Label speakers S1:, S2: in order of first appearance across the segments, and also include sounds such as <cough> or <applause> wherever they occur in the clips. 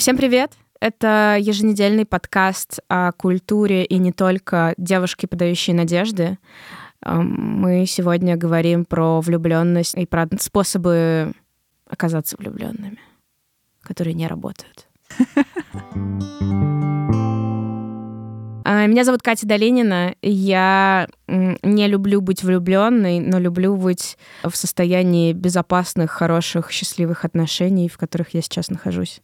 S1: Всем привет! Это еженедельный подкаст о культуре и не только девушки, подающие надежды. Мы сегодня говорим про влюбленность и про способы оказаться влюбленными, которые не работают. <laughs> А, меня зовут Катя Долинина. Я не люблю быть влюбленной, но люблю быть в состоянии безопасных, хороших, счастливых отношений, в которых я сейчас нахожусь.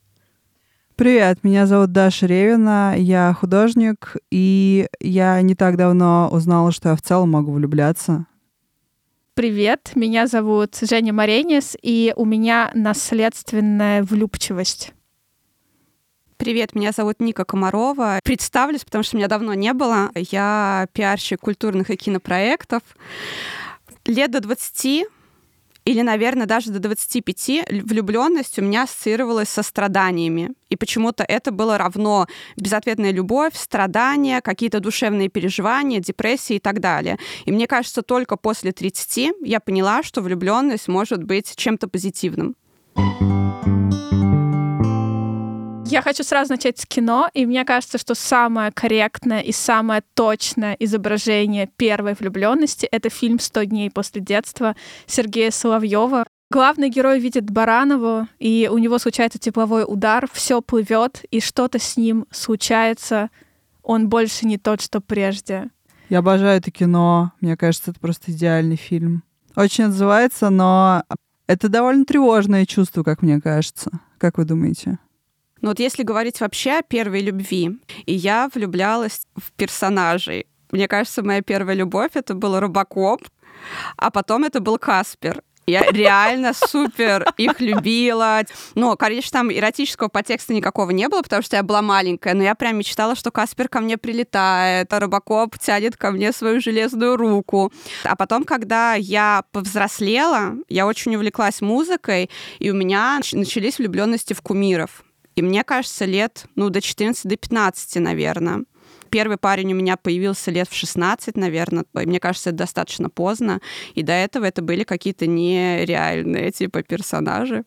S2: Привет, меня зовут Даша Ревина, я художник, и я не так давно узнала, что я в целом могу влюбляться.
S3: Привет, меня зовут Женя Маренис, и у меня наследственная влюбчивость.
S4: Привет, меня зовут Ника Комарова. Представлюсь, потому что меня давно не было. Я пиарщик культурных и кинопроектов. Лет до 20 или, наверное, даже до 25 влюбленность у меня ассоциировалась со страданиями. И почему-то это было равно безответная любовь, страдания, какие-то душевные переживания, депрессии и так далее. И мне кажется, только после 30 я поняла, что влюбленность может быть чем-то позитивным.
S3: Я хочу сразу начать с кино, и мне кажется, что самое корректное и самое точное изображение первой влюбленности это фильм «Сто дней после детства» Сергея Соловьева. Главный герой видит Баранову, и у него случается тепловой удар, все плывет, и что-то с ним случается. Он больше не тот, что прежде.
S2: Я обожаю это кино. Мне кажется, это просто идеальный фильм. Очень отзывается, но это довольно тревожное чувство, как мне кажется. Как вы думаете?
S4: Ну вот если говорить вообще о первой любви, и я влюблялась в персонажей. Мне кажется, моя первая любовь это был Робокоп, а потом это был Каспер. Я реально супер их любила. Но, конечно, там эротического подтекста никакого не было, потому что я была маленькая, но я прям мечтала, что Каспер ко мне прилетает, а Робокоп тянет ко мне свою железную руку. А потом, когда я повзрослела, я очень увлеклась музыкой, и у меня начались влюбленности в кумиров. И мне кажется, лет, ну, до 14, до 15, наверное. Первый парень у меня появился лет в 16, наверное. Мне кажется, это достаточно поздно. И до этого это были какие-то нереальные, типа, персонажи.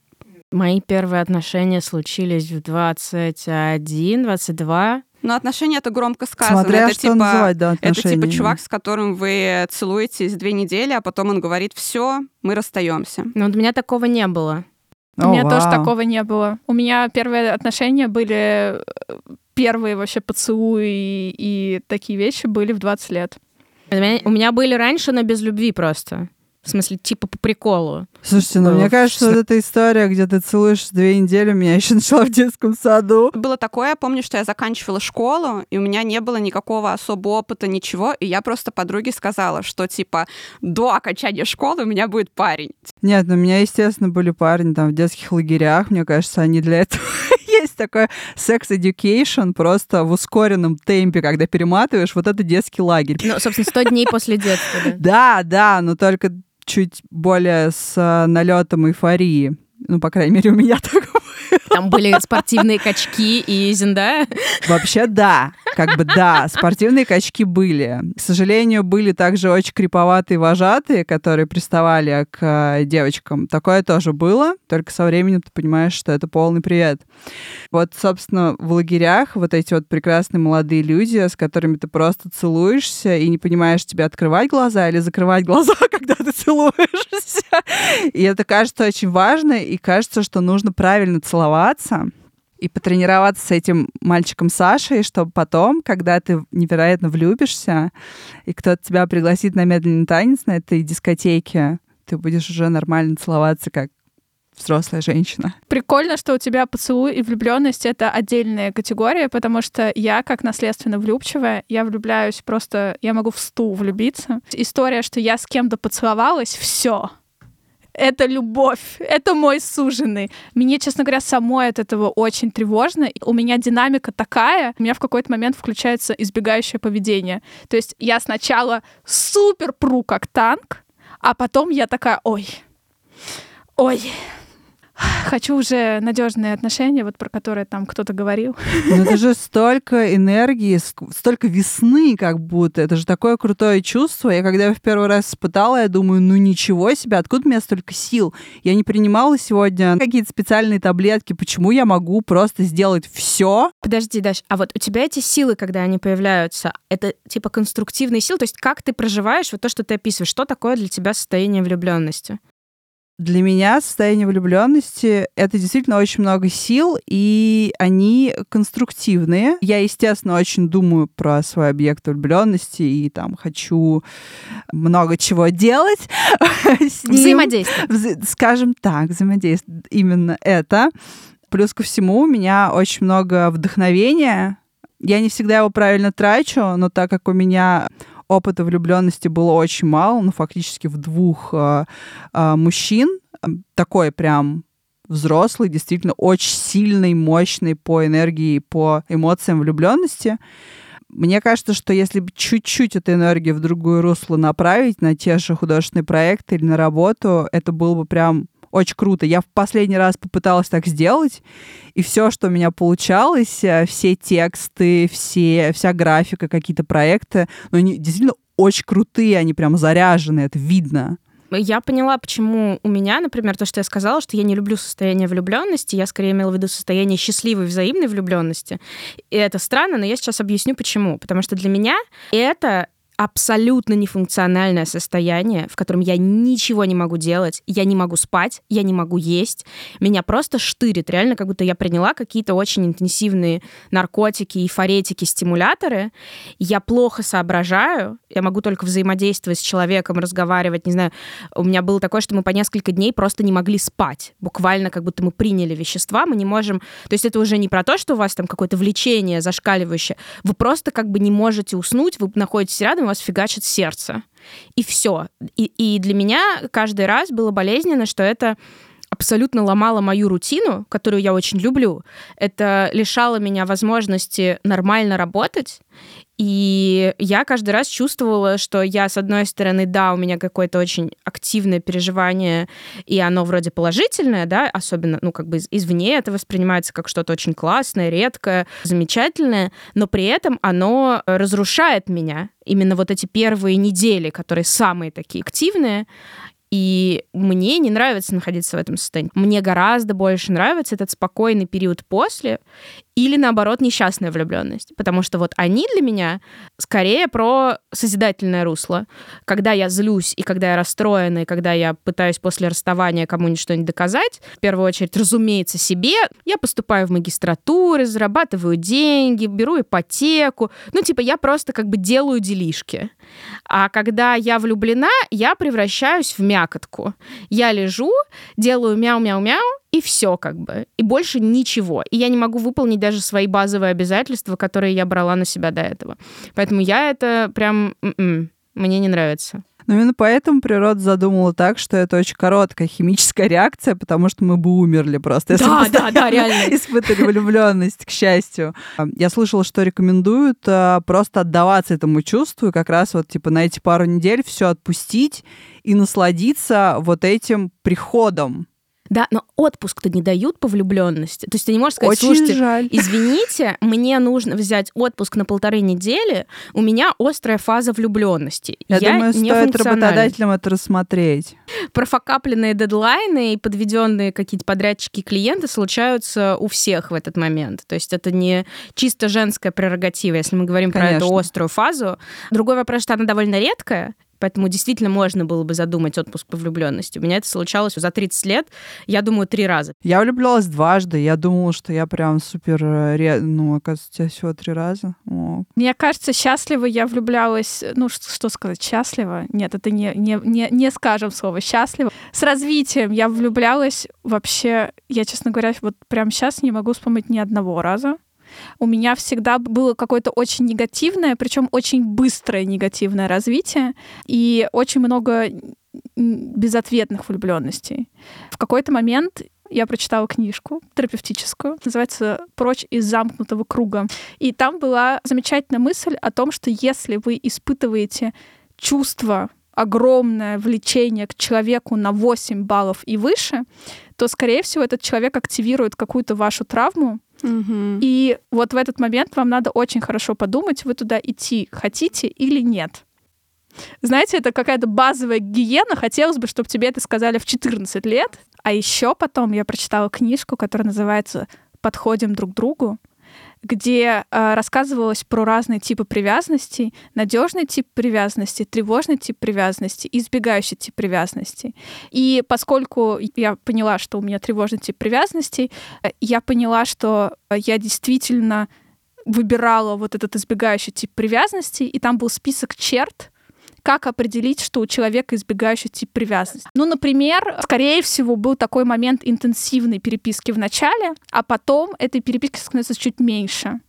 S1: Мои первые отношения случились в 21, 22.
S4: Ну, отношения это громко сказано.
S2: Смотря
S4: это
S2: что
S4: типа,
S2: называть, да,
S4: Это типа чувак, с которым вы целуетесь две недели, а потом он говорит: все, мы расстаемся.
S1: Но вот у меня такого не было.
S3: У меня тоже такого не было. У меня первые отношения были... Э, первые вообще поцелуи и, и такие вещи были в 20 лет.
S1: У меня, у меня были раньше, но без любви просто. В смысле, типа по приколу.
S2: Слушайте, ну, мне кажется, вот эта история, где ты целуешь две недели, меня еще начала в детском саду.
S4: Было такое, я помню, что я заканчивала школу, и у меня не было никакого особого опыта, ничего, и я просто подруге сказала, что, типа, до окончания школы у меня будет парень.
S2: Нет, ну у меня, естественно, были парни там в детских лагерях, мне кажется, они для этого <laughs> есть такой секс education просто в ускоренном темпе, когда перематываешь, вот это детский лагерь.
S1: Ну, собственно, 100 дней после детства, да?
S2: Да, да, но только чуть более с э, налетом эйфории. Ну, по крайней мере, у меня <laughs> так
S1: Там были спортивные качки и Зиндая?
S2: Вообще, да. Как бы да, спортивные качки были. К сожалению, были также очень криповатые вожатые, которые приставали к э, девочкам. Такое тоже было, только со временем ты понимаешь, что это полный привет. Вот, собственно, в лагерях вот эти вот прекрасные молодые люди, с которыми ты просто целуешься и не понимаешь, тебе открывать глаза или закрывать глаза, <laughs> когда ты целуешься. И это кажется очень важно, и кажется, что нужно правильно целоваться и потренироваться с этим мальчиком Сашей, чтобы потом, когда ты невероятно влюбишься, и кто-то тебя пригласит на медленный танец на этой дискотеке, ты будешь уже нормально целоваться, как взрослая женщина.
S3: Прикольно, что у тебя поцелуй и влюбленность это отдельная категория, потому что я, как наследственно влюбчивая, я влюбляюсь просто, я могу в стул влюбиться. История, что я с кем-то поцеловалась, все это любовь, это мой суженый. Мне, честно говоря, самой от этого очень тревожно. У меня динамика такая, у меня в какой-то момент включается избегающее поведение. То есть я сначала супер пру как танк, а потом я такая, ой, ой, Хочу уже надежные отношения, вот про которые там кто-то говорил.
S2: Ну это же столько энергии, столько весны как будто. Это же такое крутое чувство. Я когда в первый раз испытала, я думаю, ну ничего себе, откуда у меня столько сил? Я не принимала сегодня какие-то специальные таблетки. Почему я могу просто сделать все?
S1: Подожди, Даш, а вот у тебя эти силы, когда они появляются, это типа конструктивные силы? То есть как ты проживаешь вот то, что ты описываешь? Что такое для тебя состояние влюбленности?
S2: Для меня состояние влюбленности это действительно очень много сил, и они конструктивные. Я, естественно, очень думаю про свой объект влюбленности и там хочу много чего делать <laughs> с ним.
S1: Взаимодействие.
S2: Скажем так, взаимодействие. Именно это. Плюс ко всему, у меня очень много вдохновения. Я не всегда его правильно трачу, но так как у меня опыта влюбленности было очень мало, ну, фактически в двух э, э, мужчин. Такой прям взрослый, действительно очень сильный, мощный по энергии, по эмоциям влюбленности. Мне кажется, что если бы чуть-чуть эту энергию в другую русло направить на те же художественные проекты или на работу, это было бы прям очень круто. Я в последний раз попыталась так сделать, и все, что у меня получалось, э, все тексты, все, вся графика, какие-то проекты, ну, они действительно очень крутые, они прям заряжены, это видно.
S1: Я поняла, почему у меня, например, то, что я сказала, что я не люблю состояние влюбленности, я скорее имела в виду состояние счастливой взаимной влюбленности. И это странно, но я сейчас объясню почему. Потому что для меня это абсолютно нефункциональное состояние, в котором я ничего не могу делать, я не могу спать, я не могу есть, меня просто штырит, реально, как будто я приняла какие-то очень интенсивные наркотики, эйфоретики, стимуляторы, я плохо соображаю, я могу только взаимодействовать с человеком, разговаривать, не знаю, у меня было такое, что мы по несколько дней просто не могли спать, буквально как будто мы приняли вещества, мы не можем, то есть это уже не про то, что у вас там какое-то влечение зашкаливающее, вы просто как бы не можете уснуть, вы находитесь рядом, вас фигачит сердце. И все. И, и для меня каждый раз было болезненно, что это абсолютно ломало мою рутину, которую я очень люблю. Это лишало меня возможности нормально работать. И я каждый раз чувствовала, что я, с одной стороны, да, у меня какое-то очень активное переживание, и оно вроде положительное, да, особенно, ну, как бы извне это воспринимается как что-то очень классное, редкое, замечательное, но при этом оно разрушает меня. Именно вот эти первые недели, которые самые такие активные, и мне не нравится находиться в этом состоянии. Мне гораздо больше нравится этот спокойный период после или, наоборот, несчастная влюбленность. Потому что вот они для меня скорее про созидательное русло. Когда я злюсь, и когда я расстроена, и когда я пытаюсь после расставания кому-нибудь что-нибудь доказать, в первую очередь, разумеется, себе, я поступаю в магистратуры, зарабатываю деньги, беру ипотеку. Ну, типа, я просто как бы делаю делишки. А когда я влюблена, я превращаюсь в мякотку. Я лежу, делаю мяу-мяу-мяу, и все как бы. И больше ничего. И я не могу выполнить даже свои базовые обязательства, которые я брала на себя до этого. Поэтому я это прям... М-м, мне не нравится.
S2: Но именно поэтому природа задумала так, что это очень короткая химическая реакция, потому что мы бы умерли просто.
S1: Да, да, да, реально. <laughs>
S2: Испытали влюбленность, к счастью. Я слышала, что рекомендуют а, просто отдаваться этому чувству и как раз вот типа на эти пару недель все отпустить и насладиться вот этим приходом
S1: да, но отпуск-то не дают по влюбленности. То есть ты не можешь сказать,
S2: Очень
S1: слушайте,
S2: жаль. <laughs>
S1: извините, мне нужно взять отпуск на полторы недели, у меня острая фаза влюбленности.
S2: Я,
S1: Я
S2: думаю,
S1: не
S2: стоит работодателям это рассмотреть.
S1: Профокапленные дедлайны и подведенные какие-то подрядчики клиенты случаются у всех в этот момент. То есть это не чисто женская прерогатива, если мы говорим
S2: Конечно.
S1: про эту острую фазу. Другой вопрос, что она довольно редкая, Поэтому действительно можно было бы задумать отпуск по влюбленности. У меня это случалось за 30 лет, я думаю, три раза.
S2: Я влюблялась дважды. Я думала, что я прям супер... э, ну, оказывается, у тебя всего три раза. О.
S3: Мне кажется, счастливо я влюблялась... Ну, что, что сказать? Счастливо? Нет, это не, не, не, не скажем слово счастливо. С развитием я влюблялась вообще... Я, честно говоря, вот прям сейчас не могу вспомнить ни одного раза у меня всегда было какое-то очень негативное, причем очень быстрое негативное развитие и очень много безответных влюбленностей. В какой-то момент я прочитала книжку терапевтическую, называется «Прочь из замкнутого круга». И там была замечательная мысль о том, что если вы испытываете чувство огромное влечение к человеку на 8 баллов и выше, то, скорее всего, этот человек активирует какую-то вашу травму,
S4: Мгм.
S3: и вот в этот момент вам надо очень хорошо подумать, вы туда идти хотите или нет. Знаете, это какая-то базовая гигиена. Хотелось бы, чтобы тебе это сказали в 14 лет. А еще потом я прочитала книжку, которая называется «Подходим друг к другу», где э, рассказывалось про разные типы привязанностей, надежный тип привязанности, тревожный тип привязанности, избегающий тип привязанности. И поскольку я поняла, что у меня тревожный тип привязанностей, э, я поняла, что э, я действительно выбирала вот этот избегающий тип привязанности, и там был список черт, как определить, что у человека избегающий тип привязанности. Ну, например, скорее всего, был такой момент интенсивной переписки в начале, а потом этой переписки становится чуть меньше.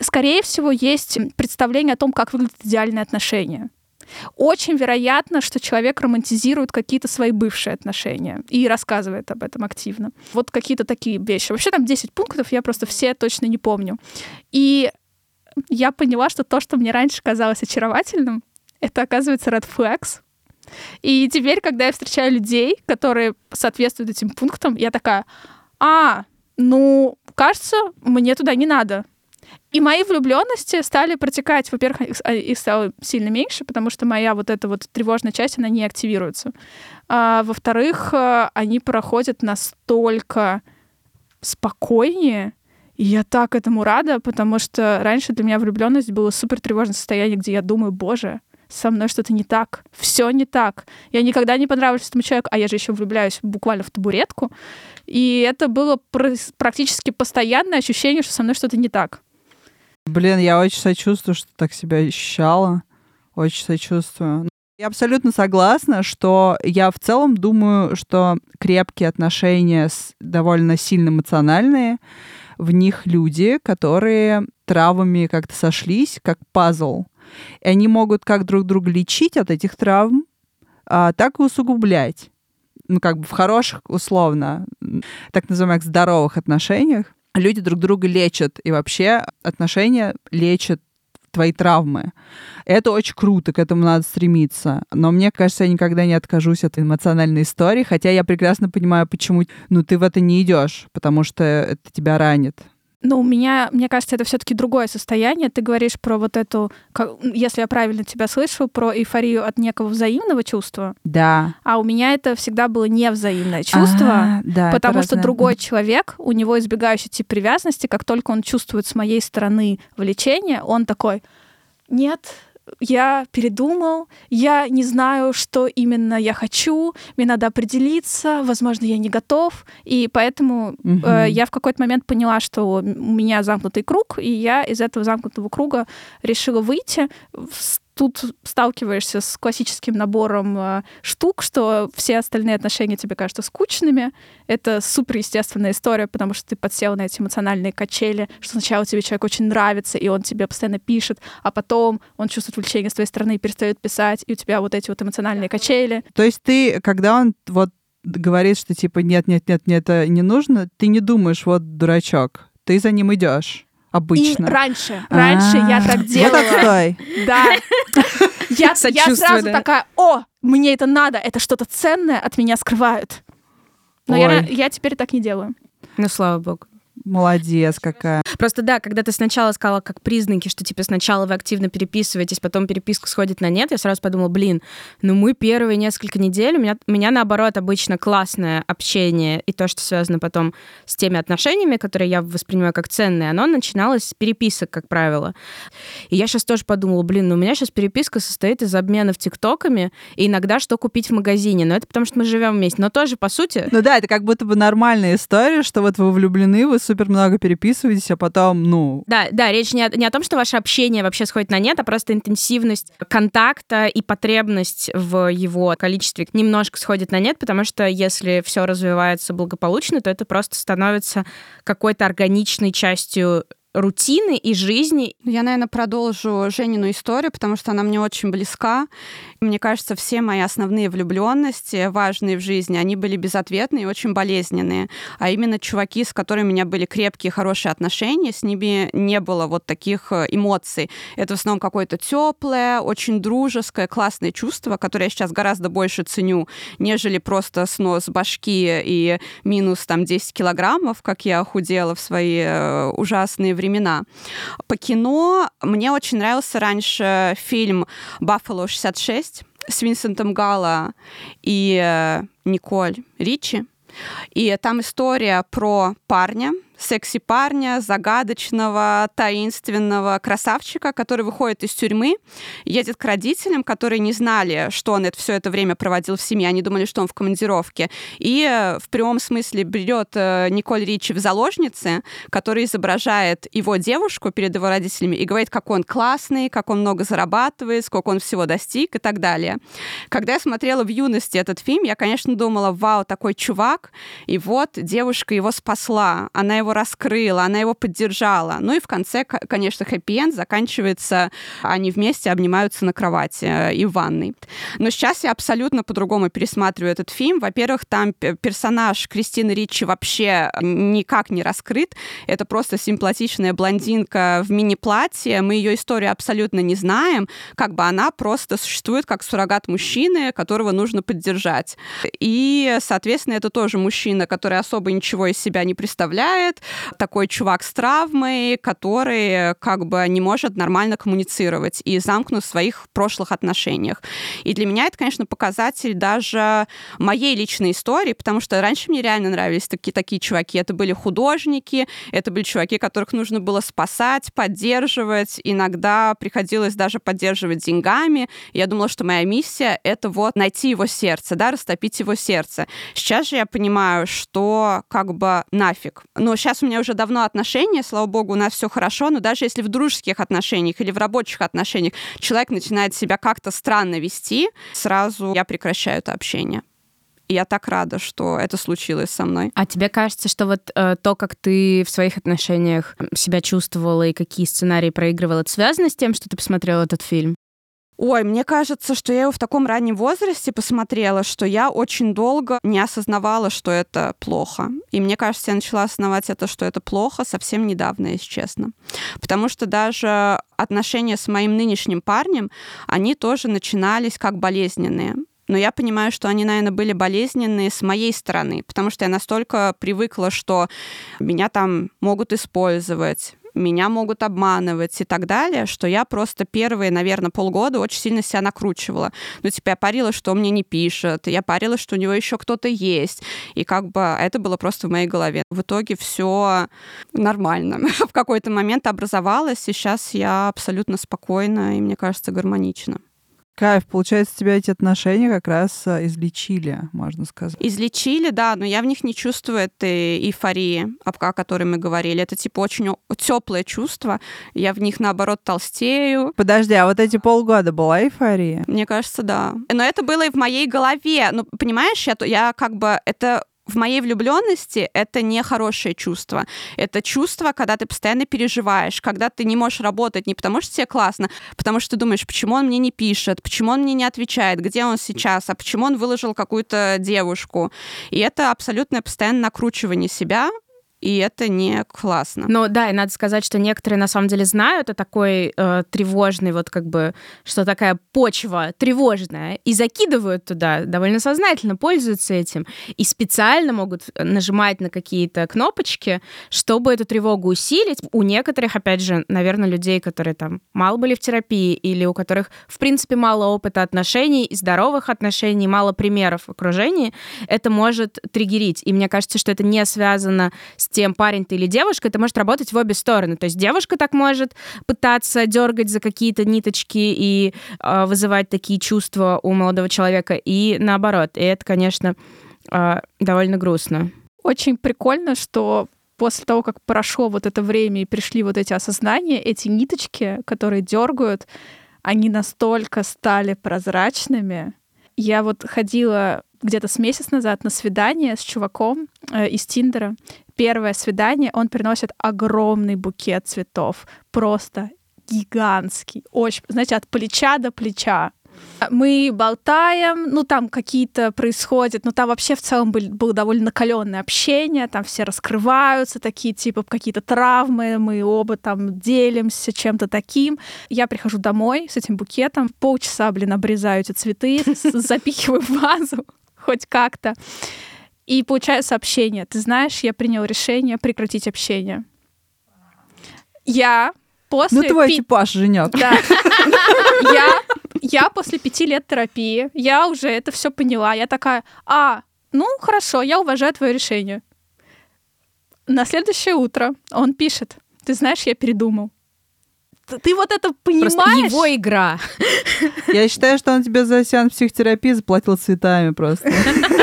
S3: Скорее всего, есть представление о том, как выглядят идеальные отношения. Очень вероятно, что человек романтизирует какие-то свои бывшие отношения и рассказывает об этом активно. Вот какие-то такие вещи. Вообще там 10 пунктов, я просто все точно не помню. И я поняла, что то, что мне раньше казалось очаровательным, это оказывается red flags. И теперь, когда я встречаю людей, которые соответствуют этим пунктам, я такая, а, ну, кажется, мне туда не надо. И мои влюбленности стали протекать, во-первых, их, а, их стало сильно меньше, потому что моя вот эта вот тревожная часть, она не активируется. А, во-вторых, э, они проходят настолько спокойнее, и я так этому рада, потому что раньше для меня влюбленность было супер тревожное состояние, где я думаю, боже, со мной что-то не так, все не так. Я никогда не понравилась этому человеку, а я же еще влюбляюсь буквально в табуретку. И это было пр- практически постоянное ощущение, что со мной что-то не так.
S2: Блин, я очень сочувствую, что так себя ощущала. Очень сочувствую. Я абсолютно согласна, что я в целом думаю, что крепкие отношения довольно сильно эмоциональные, в них люди, которые травмами как-то сошлись, как пазл. И они могут как друг друга лечить от этих травм, а, так и усугублять. Ну, как бы в хороших, условно, так называемых здоровых отношениях люди друг друга лечат. И вообще отношения лечат твои травмы. Это очень круто, к этому надо стремиться. Но мне кажется, я никогда не откажусь от эмоциональной истории, хотя я прекрасно понимаю, почему ну, ты в это не идешь, потому что это тебя ранит.
S3: Ну, у меня, мне кажется, это все-таки другое состояние. Ты говоришь про вот эту, как- если я правильно тебя слышу, про эйфорию от некого взаимного чувства.
S2: Да.
S3: А у меня это всегда было невзаимное чувство.
S2: А, да,
S3: Потому что
S2: разное.
S3: другой человек, у него избегающий тип привязанности, как только он чувствует с моей стороны влечение, он такой, нет, я передумал, я не знаю, что именно я хочу, мне надо определиться, возможно, я не готов, и поэтому
S2: Мгм.
S3: э, я в какой-то момент поняла, что у меня замкнутый круг, и я из этого замкнутого круга решила выйти. Тут сталкиваешься с классическим набором э, штук, что все остальные отношения тебе кажутся скучными. Это супер естественная история, потому что ты подсел на эти эмоциональные качели, что сначала тебе человек очень нравится, и он тебе постоянно пишет, а потом он чувствует влечение с твоей стороны и перестает писать, и у тебя вот эти вот эмоциональные качели.
S2: То есть ты, когда он вот говорит, что типа нет, нет, нет, мне это не нужно, ты не думаешь, вот дурачок, ты за ним идешь обычно.
S3: И раньше, раньше я
S2: А,
S3: так
S2: Вот
S3: делала.
S2: отстой.
S3: Да. <laughs> Я, я сразу
S1: да.
S3: такая, о, мне это надо, это что-то ценное от меня скрывают. Но я, я теперь так не делаю.
S1: Ну, слава богу.
S2: Молодец какая.
S1: Просто да, когда ты сначала сказала как признаки, что типа сначала вы активно переписываетесь, потом переписка сходит на нет, я сразу подумала, блин, ну мы первые несколько недель, у меня, у меня наоборот обычно классное общение и то, что связано потом с теми отношениями, которые я воспринимаю как ценные, оно начиналось с переписок, как правило. И я сейчас тоже подумала, блин, ну у меня сейчас переписка состоит из обменов тиктоками и иногда что купить в магазине, но это потому что мы живем вместе, но тоже по сути
S2: Ну да, это как будто бы нормальная история, что вот вы влюблены, вы супер много переписываетесь, а потом, ну,
S1: Да, да, речь не о, не о том, что ваше общение вообще сходит на нет, а просто интенсивность контакта и потребность в его количестве немножко сходит на нет, потому что если все развивается благополучно, то это просто становится какой-то органичной частью рутины и жизни.
S4: Я, наверное, продолжу Женину историю, потому что она мне очень близка. Мне кажется, все мои основные влюбленности, важные в жизни, они были безответные и очень болезненные. А именно чуваки, с которыми у меня были крепкие, хорошие отношения, с ними не было вот таких э, эмоций. Это в основном какое-то теплое, очень дружеское, классное чувство, которое я сейчас гораздо больше ценю, нежели просто снос башки и минус там 10 килограммов, как я худела в свои э, ужасные времена. По кино мне очень нравился раньше фильм «Баффало 66» с Винсентом Гала и э, Николь Ричи. И там история про парня, секси-парня, загадочного, таинственного красавчика, который выходит из тюрьмы, едет к родителям, которые не знали, что он это, все это время проводил в семье. Они думали, что он в командировке. И э, в прямом смысле берет э, Николь Ричи в заложнице, которая изображает его девушку перед его родителями и говорит, как он классный, как он много зарабатывает, сколько он всего достиг и так далее. Когда я смотрела в юности этот фильм, я, конечно, думала, вау, такой чувак, и вот девушка его спасла, она его его раскрыла, она его поддержала. Ну и в конце, конечно, хэппи-энд заканчивается, они вместе обнимаются на кровати э, и в ванной. Но сейчас я абсолютно по-другому пересматриваю этот фильм. Во-первых, там персонаж Кристины Ричи вообще никак не раскрыт. Это просто симпатичная блондинка в мини-платье. Мы ее историю абсолютно не знаем. Как бы она просто существует как суррогат мужчины, которого нужно поддержать. И, соответственно, это тоже мужчина, который особо ничего из себя не представляет, такой чувак с травмой, который как бы не может нормально коммуницировать и замкнут в своих прошлых отношениях. И для меня это, конечно, показатель даже моей личной истории, потому что раньше мне реально нравились такие, такие чуваки. Это были художники, это были чуваки, которых нужно было спасать, поддерживать. Иногда приходилось даже поддерживать деньгами. Я думала, что моя миссия — это вот найти его сердце, да, растопить его сердце. Сейчас же я понимаю, что как бы нафиг. Но сейчас сейчас у меня уже давно отношения, слава богу, у нас все хорошо, но даже если в дружеских отношениях или в рабочих отношениях человек начинает себя как-то странно вести, сразу я прекращаю это общение. И я так рада, что это случилось со мной.
S1: А тебе кажется, что вот э, то, как ты в своих отношениях себя чувствовала и какие сценарии проигрывала, это связано с тем, что ты посмотрела этот фильм?
S4: Ой, мне кажется, что я его в таком раннем возрасте посмотрела, что я очень долго не осознавала, что это плохо. И мне кажется, я начала осознавать это, что это плохо, совсем недавно, если честно. Потому что даже отношения с моим нынешним парнем, они тоже начинались как болезненные но я понимаю, что они, наверное, были болезненные с моей стороны, потому что я настолько привыкла, что меня там могут использовать, меня могут обманывать и так далее, что я просто первые, наверное, полгода очень сильно себя накручивала. Ну, типа, я парила, что он мне не пишет, я парила, что у него еще кто-то есть. И как бы это было просто в моей голове. В итоге все нормально. <laughs> в какой-то момент образовалось, и сейчас я абсолютно спокойна и, мне кажется, гармонично.
S2: Кайф, получается, тебя эти отношения как раз а, излечили, можно сказать.
S4: Излечили, да, но я в них не чувствую этой эйфории, о которой мы говорили. Это типа очень теплое чувство. Я в них наоборот толстею.
S2: Подожди, а вот эти полгода была эйфория?
S4: Мне кажется, да. Но это было и в моей голове. Ну, понимаешь, я, я как бы это в моей влюбленности это не хорошее чувство. Это чувство, когда ты постоянно переживаешь, когда ты не можешь работать не потому, что тебе классно, потому что ты думаешь, почему он мне не пишет, почему он мне не отвечает, где он сейчас, а почему он выложил какую-то девушку. И это абсолютное постоянное накручивание себя, и это не классно.
S1: Ну да, и надо сказать, что некоторые на самом деле знают о такой э, тревожной, вот как бы, что такая почва тревожная, и закидывают туда, довольно сознательно пользуются этим, и специально могут нажимать на какие-то кнопочки, чтобы эту тревогу усилить. У некоторых, опять же, наверное, людей, которые там мало были в терапии, или у которых, в принципе, мало опыта отношений, здоровых отношений, мало примеров в окружении, это может триггерить. И мне кажется, что это не связано с тем, парень ты или девушка, это может работать в обе стороны. То есть девушка так может пытаться дергать за какие-то ниточки и э, вызывать такие чувства у молодого человека, и наоборот. И это, конечно, э, довольно грустно.
S3: Очень прикольно, что после того, как прошло вот это время и пришли вот эти осознания, эти ниточки, которые дергают, они настолько стали прозрачными. Я вот ходила где-то с месяц назад на свидание с чуваком э, из Тиндера. Первое свидание, он приносит огромный букет цветов. Просто гигантский. Очень, знаете, от плеча до плеча. Мы болтаем, ну там какие-то происходят, ну там вообще в целом был, было довольно накаленное общение, там все раскрываются, такие типа какие-то травмы, мы оба там делимся чем-то таким. Я прихожу домой с этим букетом, полчаса, блин, обрезаю эти цветы, <laughs> запихиваю в вазу, <laughs> хоть как-то. И получаю сообщение. Ты знаешь, я принял решение прекратить общение. Я после...
S2: Ну, твой пи... типаж, Женек.
S3: Да. <laughs> Я я после пяти лет терапии, я уже это все поняла. Я такая, а, ну хорошо, я уважаю твое решение. На следующее утро он пишет, ты знаешь, я передумал. Ты, ты вот это понимаешь?
S1: Просто его игра. <laughs>
S2: Я считаю, что он тебе за сеанс психотерапии заплатил цветами просто. <laughs>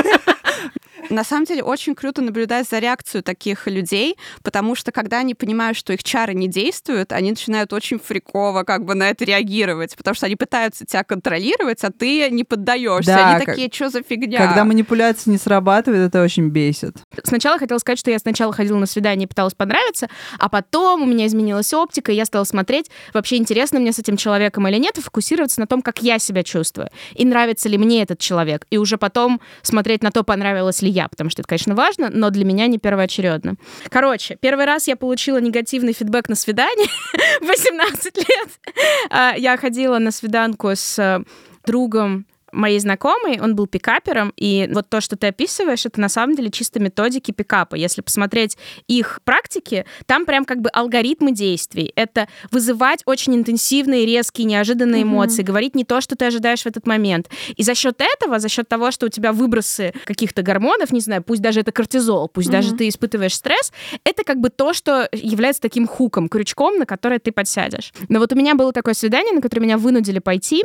S4: На самом деле очень круто наблюдать за реакцию таких людей, потому что когда они понимают, что их чары не действуют, они начинают очень фриково как бы на это реагировать, потому что они пытаются тебя контролировать, а ты не поддаешься. Да, они такие, что за фигня?
S2: Когда манипуляция не срабатывает, это очень бесит.
S1: Сначала хотела сказать, что я сначала ходила на свидание и пыталась понравиться, а потом у меня изменилась оптика, и я стала смотреть, вообще интересно мне с этим человеком или нет, и фокусироваться на том, как я себя чувствую, и нравится ли мне этот человек, и уже потом смотреть на то, понравилось ли я, потому что это, конечно, важно, но для меня не первоочередно. Короче, первый раз я получила негативный фидбэк на свидание <laughs> 18 лет. А, я ходила на свиданку с э, другом моей знакомой, он был пикапером, и вот то, что ты описываешь, это на самом деле чисто методики пикапа. Если посмотреть их практики, там прям как бы алгоритмы действий. Это вызывать очень интенсивные, резкие, неожиданные mm-hmm. эмоции, говорить не то, что ты ожидаешь в этот момент. И за счет этого, за счет того, что у тебя выбросы каких-то гормонов, не знаю, пусть даже это кортизол, пусть mm-hmm. даже ты испытываешь стресс, это как бы то, что является таким хуком, крючком, на который ты подсядешь. Но вот у меня было такое свидание, на которое меня вынудили пойти,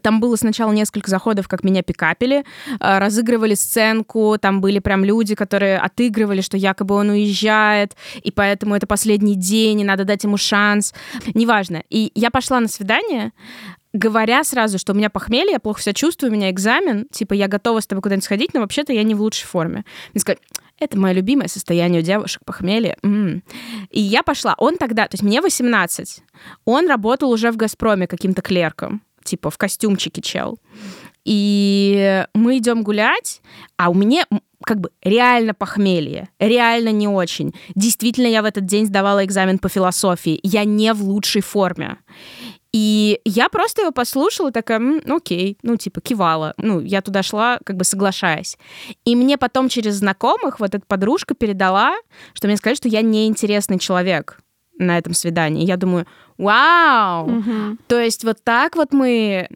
S1: там было сначала несколько заходов, как меня пикапили, а, разыгрывали сценку, там были прям люди, которые отыгрывали, что якобы он уезжает, и поэтому это последний день, и надо дать ему шанс. Неважно. И я пошла на свидание, говоря сразу, что у меня похмелье, я плохо себя чувствую, у меня экзамен, типа, я готова с тобой куда-нибудь сходить, но вообще-то я не в лучшей форме. Мне сказали, это мое любимое состояние у девушек, похмелье. М-м. И я пошла. Он тогда, то есть мне 18, он работал уже в «Газпроме» каким-то клерком типа в костюмчике чел. И мы идем гулять, а у меня как бы реально похмелье, реально не очень. Действительно, я в этот день сдавала экзамен по философии. Я не в лучшей форме. И я просто его послушала, такая, М, окей, ну, типа, кивала. Ну, я туда шла, как бы соглашаясь. И мне потом через знакомых вот эта подружка передала, что мне сказали, что я неинтересный человек на этом свидании. Я думаю, вау! Угу. То есть вот так вот мы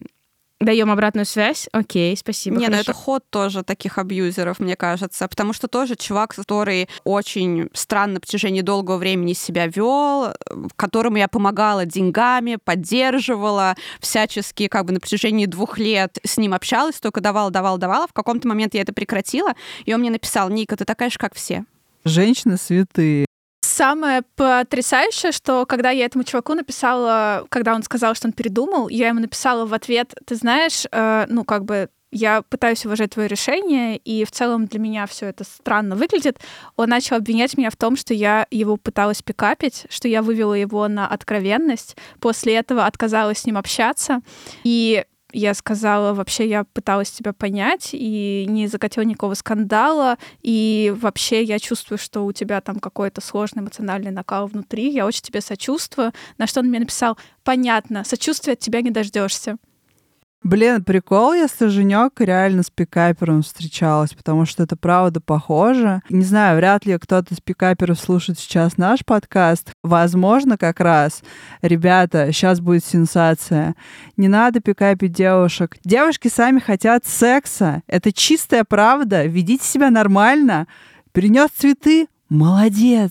S1: даем обратную связь. Окей, спасибо.
S4: Не, ну это ход тоже таких абьюзеров, мне кажется, потому что тоже чувак, который очень странно на протяжении долгого времени себя вел, которому я помогала деньгами, поддерживала, всячески как бы на протяжении двух лет с ним общалась, только давала, давала, давала. В каком-то момент я это прекратила, и он мне написал, Ника, ты такая же, как все.
S2: Женщины святые.
S3: Самое потрясающее, что когда я этому чуваку написала, когда он сказал, что он передумал, я ему написала в ответ, ты знаешь, э, ну как бы я пытаюсь уважать твое решение, и в целом для меня все это странно выглядит. Он начал обвинять меня в том, что я его пыталась пикапить, что я вывела его на откровенность. После этого отказалась с ним общаться. И я сказала, вообще я пыталась тебя понять и не закатила никакого скандала, и вообще я чувствую, что у тебя там какой-то сложный эмоциональный накал внутри, я очень тебе сочувствую. На что он мне написал, понятно, сочувствия от тебя не дождешься.
S2: Блин, прикол, если Женек реально с пикапером встречалась, потому что это правда похоже. Не знаю, вряд ли кто-то из пикаперов слушает сейчас наш подкаст. Возможно, как раз, ребята, сейчас будет сенсация. Не надо пикапить девушек. Девушки сами хотят секса. Это чистая правда. Ведите себя нормально. Перенес цветы? Молодец.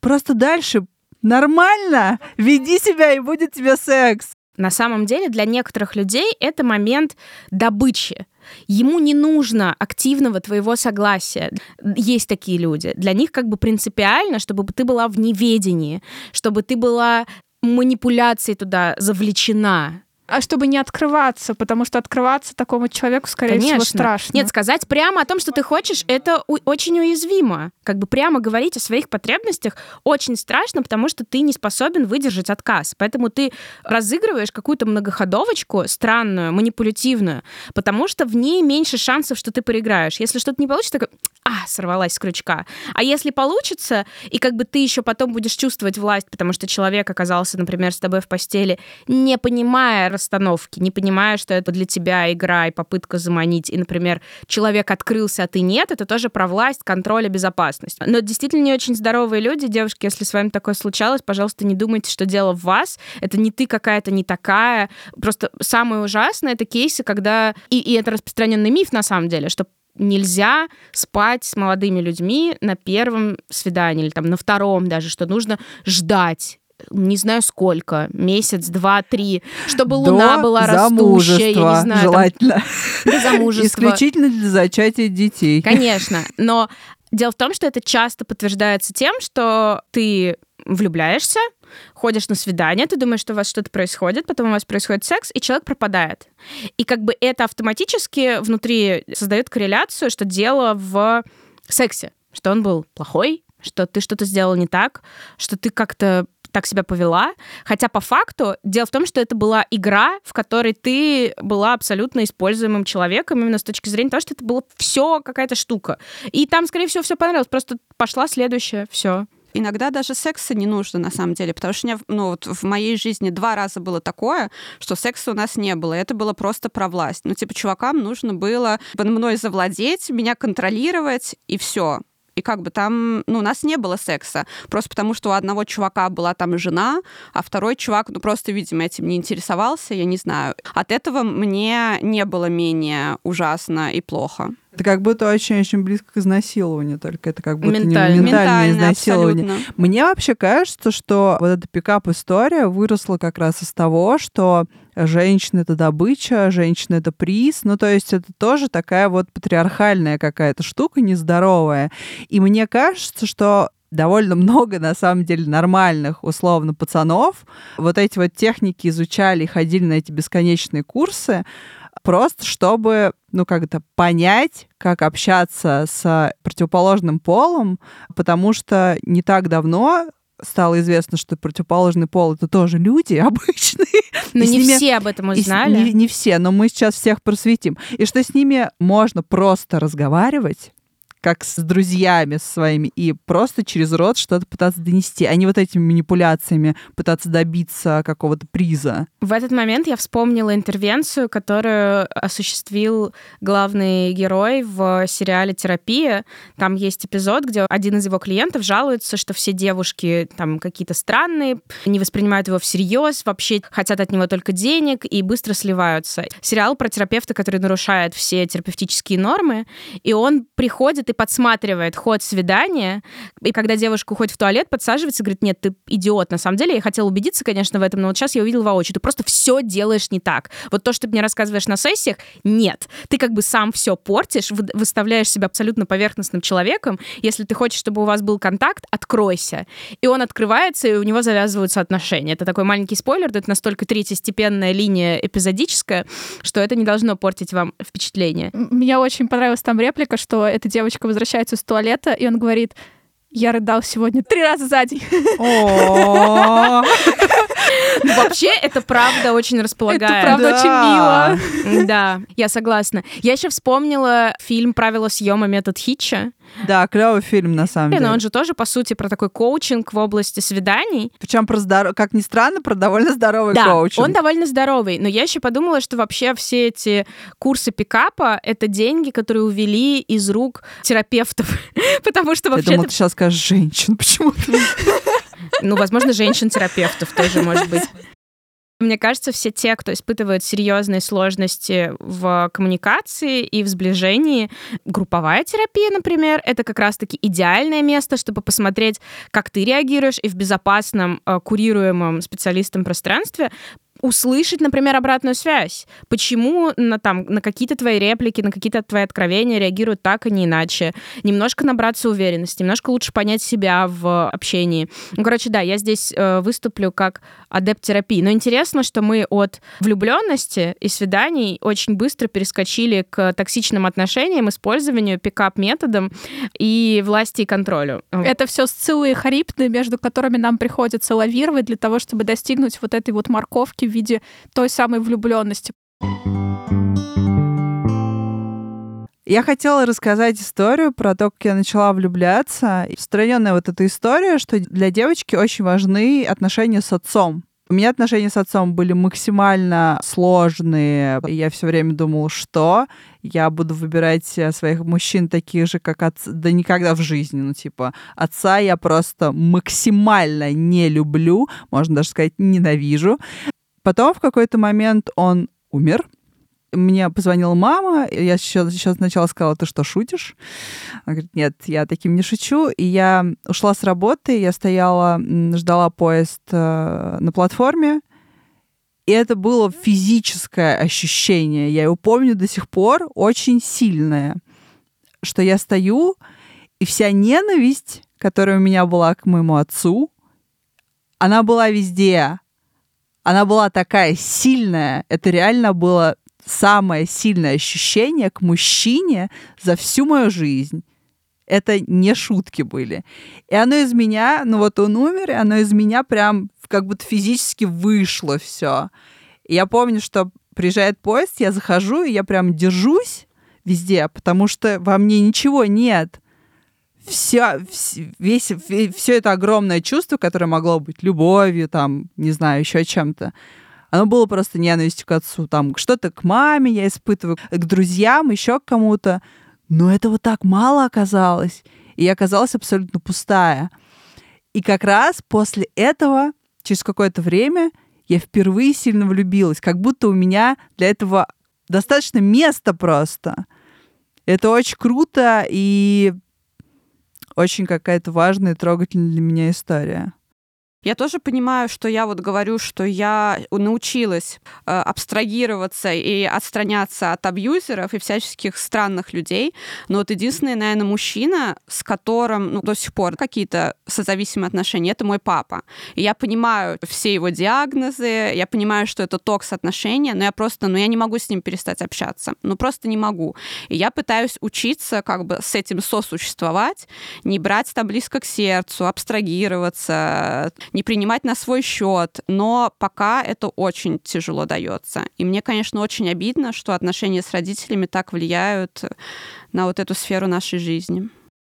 S2: Просто дальше нормально. Веди себя, и будет тебе секс.
S1: На самом деле для некоторых людей это момент добычи. Ему не нужно активного твоего согласия. Есть такие люди. Для них как бы принципиально, чтобы ты была в неведении, чтобы ты была манипуляцией туда завлечена.
S3: А чтобы не открываться, потому что открываться такому человеку, скорее
S1: Конечно.
S3: всего, страшно.
S1: Нет, сказать прямо о том, что ты хочешь, это у- очень уязвимо. Как бы прямо говорить о своих потребностях очень страшно, потому что ты не способен выдержать отказ. Поэтому ты разыгрываешь какую-то многоходовочку странную, манипулятивную, потому что в ней меньше шансов, что ты проиграешь. Если что-то не получится, такой, а, сорвалась с крючка. А если получится, и как бы ты еще потом будешь чувствовать власть, потому что человек оказался, например, с тобой в постели, не понимая расстановки, не понимая, что это для тебя игра и попытка заманить, и, например, человек открылся, а ты нет, это тоже про власть, контроль и безопасность. Но действительно не очень здоровые люди, девушки, если с вами такое случалось, пожалуйста, не думайте, что дело в вас, это не ты какая-то не такая. Просто самое ужасное это кейсы, когда... И, и это распространенный миф, на самом деле, что нельзя спать с молодыми людьми на первом свидании или там на втором даже, что нужно ждать не знаю сколько, месяц, два, три, чтобы луна
S2: До
S1: была растущая, я не знаю, там,
S2: желательно. <laughs>
S1: до замужества.
S2: Исключительно для зачатия детей.
S1: Конечно, но дело в том, что это часто подтверждается тем, что ты влюбляешься, ходишь на свидание, ты думаешь, что у вас что-то происходит, потом у вас происходит секс, и человек пропадает. И как бы это автоматически внутри создает корреляцию, что дело в сексе, что он был плохой, что ты что-то сделал не так, что ты как-то так себя повела. Хотя по факту дело в том, что это была игра, в которой ты была абсолютно используемым человеком, именно с точки зрения того, что это было все какая-то штука. И там, скорее всего, все понравилось. Просто пошла следующая, все.
S4: Иногда даже секса не нужно, на самом деле, потому что у меня, ну, вот в моей жизни два раза было такое, что секса у нас не было. Это было просто про власть. Ну, типа, чувакам нужно было мной завладеть, меня контролировать, и все. И как бы там, ну, у нас не было секса. Просто потому, что у одного чувака была там жена, а второй чувак, ну, просто, видимо, этим не интересовался, я не знаю. От этого мне не было менее ужасно и плохо.
S2: Это как будто очень-очень близко к изнасилованию, только это как будто
S1: Ментально.
S2: не ментальное
S4: Ментально,
S2: изнасилование.
S4: абсолютно.
S2: Мне вообще кажется, что вот эта пикап-история выросла как раз из того, что женщина — это добыча, женщина — это приз. Ну, то есть это тоже такая вот патриархальная какая-то штука нездоровая. И мне кажется, что довольно много, на самом деле, нормальных, условно, пацанов вот эти вот техники изучали и ходили на эти бесконечные курсы, просто чтобы, ну, как-то понять, как общаться с противоположным полом, потому что не так давно стало известно, что противоположный пол это тоже люди <laughs> обычные.
S1: Но
S2: И
S1: не
S2: ними-
S1: все об этом
S2: И с-
S1: узнали.
S2: Не, не все, но мы сейчас всех просветим. И что с ними можно просто разговаривать, как с друзьями своими, и просто через рот что-то пытаться донести, а не вот этими манипуляциями пытаться добиться какого-то приза.
S1: В этот момент я вспомнила интервенцию, которую осуществил главный герой в сериале «Терапия». Там есть эпизод, где один из его клиентов жалуется, что все девушки там какие-то странные, не воспринимают его всерьез, вообще хотят от него только денег и быстро сливаются. Сериал про терапевта, который нарушает все терапевтические нормы, и он приходит и подсматривает ход свидания, и когда девушка уходит в туалет, подсаживается и говорит, нет, ты идиот. На самом деле я хотела убедиться, конечно, в этом, но вот сейчас я увидела воочию. Ты просто все делаешь не так. Вот то, что ты мне рассказываешь на сессиях, нет. Ты как бы сам все портишь, вы- выставляешь себя абсолютно поверхностным человеком. Если ты хочешь, чтобы у вас был контакт, откройся. И он открывается, и у него завязываются отношения. Это такой маленький спойлер, но это настолько третьестепенная линия эпизодическая, что это не должно портить вам впечатление.
S3: Мне очень понравилась там реплика, что эта девочка возвращается из туалета, и он говорит, я рыдал сегодня три раза за день. <laughs>
S1: Ну, вообще, это правда очень располагает.
S3: Это правда
S2: Да.
S3: очень мило.
S1: Да, я согласна. Я еще вспомнила фильм «Правила съема. Метод Хитча».
S2: Да, клевый фильм на самом
S1: Но
S2: деле.
S1: он же тоже, по сути, про такой коучинг в области свиданий.
S2: Причем про здоров... как ни странно, про довольно здоровый
S1: Да,
S2: коучинг.
S1: он довольно здоровый. Но я еще подумала, что вообще все эти курсы пикапа — это деньги, которые увели из рук терапевтов. <laughs> Потому что
S2: Я
S1: вообще...
S2: думала, ты сейчас скажешь женщин почему-то. <laughs>
S1: Ну, возможно, женщин-терапевтов тоже может быть. Мне кажется, все те, кто испытывает серьезные сложности в коммуникации и в сближении, групповая терапия, например, это как раз-таки идеальное место, чтобы посмотреть, как ты реагируешь, и в безопасном, э, курируемом специалистом пространстве услышать, например, обратную связь. Почему на, там, на какие-то твои реплики, на какие-то твои откровения реагируют так, а не иначе. Немножко набраться уверенности, немножко лучше понять себя в общении. Ну, короче, да, я здесь э, выступлю как адепт терапии. Но интересно, что мы от влюбленности и свиданий очень быстро перескочили к токсичным отношениям, использованию, пикап-методам и власти и контролю.
S3: Это все сциллы и харипты, между которыми нам приходится лавировать для того, чтобы достигнуть вот этой вот морковки виде той самой влюбленности.
S2: Я хотела рассказать историю про то, как я начала влюбляться. Встроенная вот эта история, что для девочки очень важны отношения с отцом. У меня отношения с отцом были максимально сложные. И я все время думала, что я буду выбирать своих мужчин таких же, как отца. Да никогда в жизни. Ну, типа, отца я просто максимально не люблю, можно даже сказать, ненавижу. Потом в какой-то момент он умер мне позвонила мама, я сейчас, сейчас сначала сказала, ты что, шутишь? Она говорит, нет, я таким не шучу. И я ушла с работы, я стояла, ждала поезд э, на платформе, и это было физическое ощущение, я его помню до сих пор, очень сильное, что я стою, и вся ненависть, которая у меня была к моему отцу, она была везде. Она была такая сильная. Это реально было самое сильное ощущение к мужчине за всю мою жизнь. Это не шутки были. И оно из меня, ну вот он умер, и оно из меня прям как будто физически вышло все. Я помню, что приезжает поезд, я захожу, и я прям держусь везде, потому что во мне ничего нет. Все, весь, все это огромное чувство, которое могло быть любовью, там, не знаю, еще чем-то, оно было просто ненавистью к отцу. Там что-то к маме я испытываю, к друзьям, еще к кому-то. Но этого так мало оказалось. И я оказалась абсолютно пустая. И как раз после этого, через какое-то время, я впервые сильно влюбилась. Как будто у меня для этого достаточно места просто. Это очень круто и очень какая-то важная и трогательная для меня история.
S4: Я тоже понимаю, что я вот говорю, что я научилась э, абстрагироваться и отстраняться от абьюзеров и всяческих странных людей. Но вот единственный, наверное, мужчина, с которым ну, до сих пор какие-то созависимые отношения, это мой папа. И я понимаю все его диагнозы, я понимаю, что это токс отношения, но я просто, ну я не могу с ним перестать общаться. Ну просто не могу. И я пытаюсь учиться как бы с этим сосуществовать, не брать там близко к сердцу, абстрагироваться, не принимать на свой счет, но пока это очень тяжело дается. И мне, конечно, очень обидно, что отношения с родителями так влияют на вот эту сферу нашей жизни.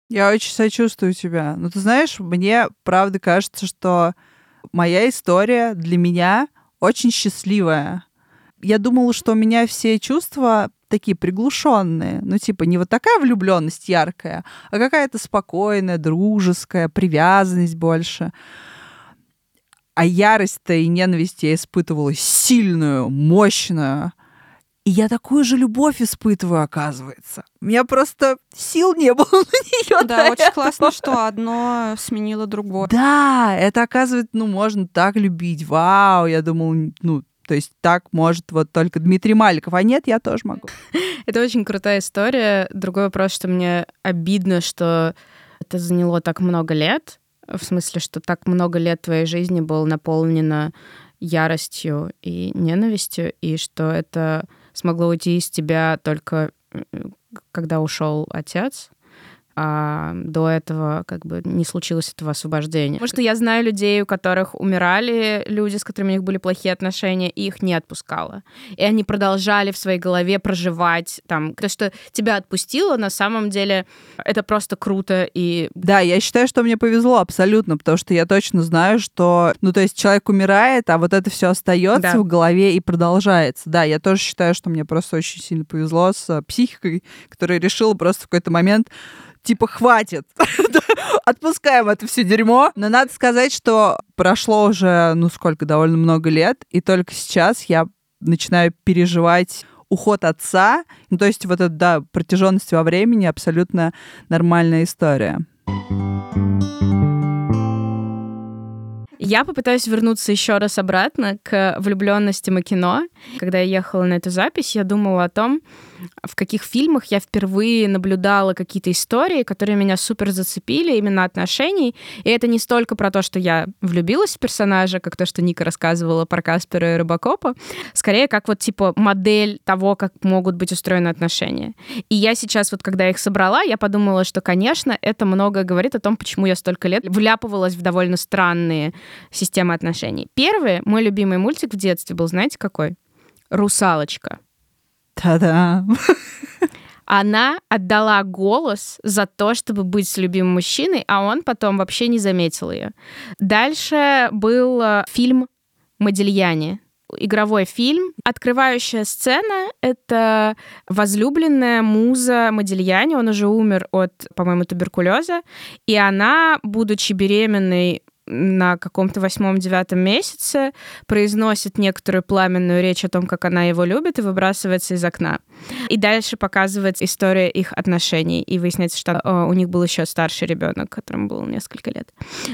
S2: Я очень сочувствую тебя. Но ты знаешь, мне правда кажется, что моя история для меня очень счастливая. Я думала, что у меня все чувства такие приглушенные. Ну, типа, не вот такая влюбленность яркая, а какая-то спокойная, дружеская, привязанность больше. А ярость-то и ненависть я испытывала сильную, мощную. И я такую же любовь испытываю, оказывается. У меня просто сил не было <laughs> на нее.
S4: Да, очень этого. классно, что одно сменило другое.
S2: Да, это оказывается, ну, можно так любить. Вау, я думал, ну, то есть так может вот только Дмитрий Маликов, а нет, я тоже могу. <laughs>
S1: Это очень крутая история. Другой вопрос, что мне обидно, что это заняло так много лет, в смысле, что так много лет твоей жизни было наполнено яростью и ненавистью, и что это смогло уйти из тебя только когда ушел отец а до этого как бы не случилось этого освобождения. Потому что я знаю людей, у которых умирали люди, с которыми у них были плохие отношения, и их не отпускало. И они продолжали в своей голове проживать там. То, что тебя отпустило, на самом деле это просто круто. И...
S2: Да, я считаю, что мне повезло абсолютно, потому что я точно знаю, что, ну, то есть человек умирает, а вот это все остается да. в голове и продолжается. Да, я тоже считаю, что мне просто очень сильно повезло с психикой, которая решила просто в какой-то момент типа, хватит, <laughs> отпускаем это все дерьмо. Но надо сказать, что прошло уже, ну сколько, довольно много лет, и только сейчас я начинаю переживать уход отца. Ну, то есть вот эта, да, протяженность во времени абсолютно нормальная история.
S1: Я попытаюсь вернуться еще раз обратно к влюбленности и кино. Когда я ехала на эту запись, я думала о том, в каких фильмах я впервые наблюдала какие-то истории, которые меня супер зацепили, именно отношений. И это не столько про то, что я влюбилась в персонажа, как то, что Ника рассказывала про Каспера и Рыбакопа, скорее как вот типа модель того, как могут быть устроены отношения. И я сейчас вот, когда их собрала, я подумала, что, конечно, это много говорит о том, почему я столько лет вляпывалась в довольно странные системы отношений. Первый, мой любимый мультик в детстве был, знаете, какой? «Русалочка».
S2: Та-да!
S1: Она отдала голос за то, чтобы быть с любимым мужчиной, а он потом вообще не заметил ее. Дальше был э, фильм «Модильяне», игровой фильм. Открывающая сцена — это возлюбленная муза Модильяне, он уже умер от, по-моему, туберкулеза, и она, будучи беременной на каком-то восьмом-девятом месяце произносит некоторую пламенную речь о том, как она его любит, и выбрасывается из окна. И дальше показывается история их отношений, и выясняется, что э, у них был еще старший ребенок, которому было несколько лет.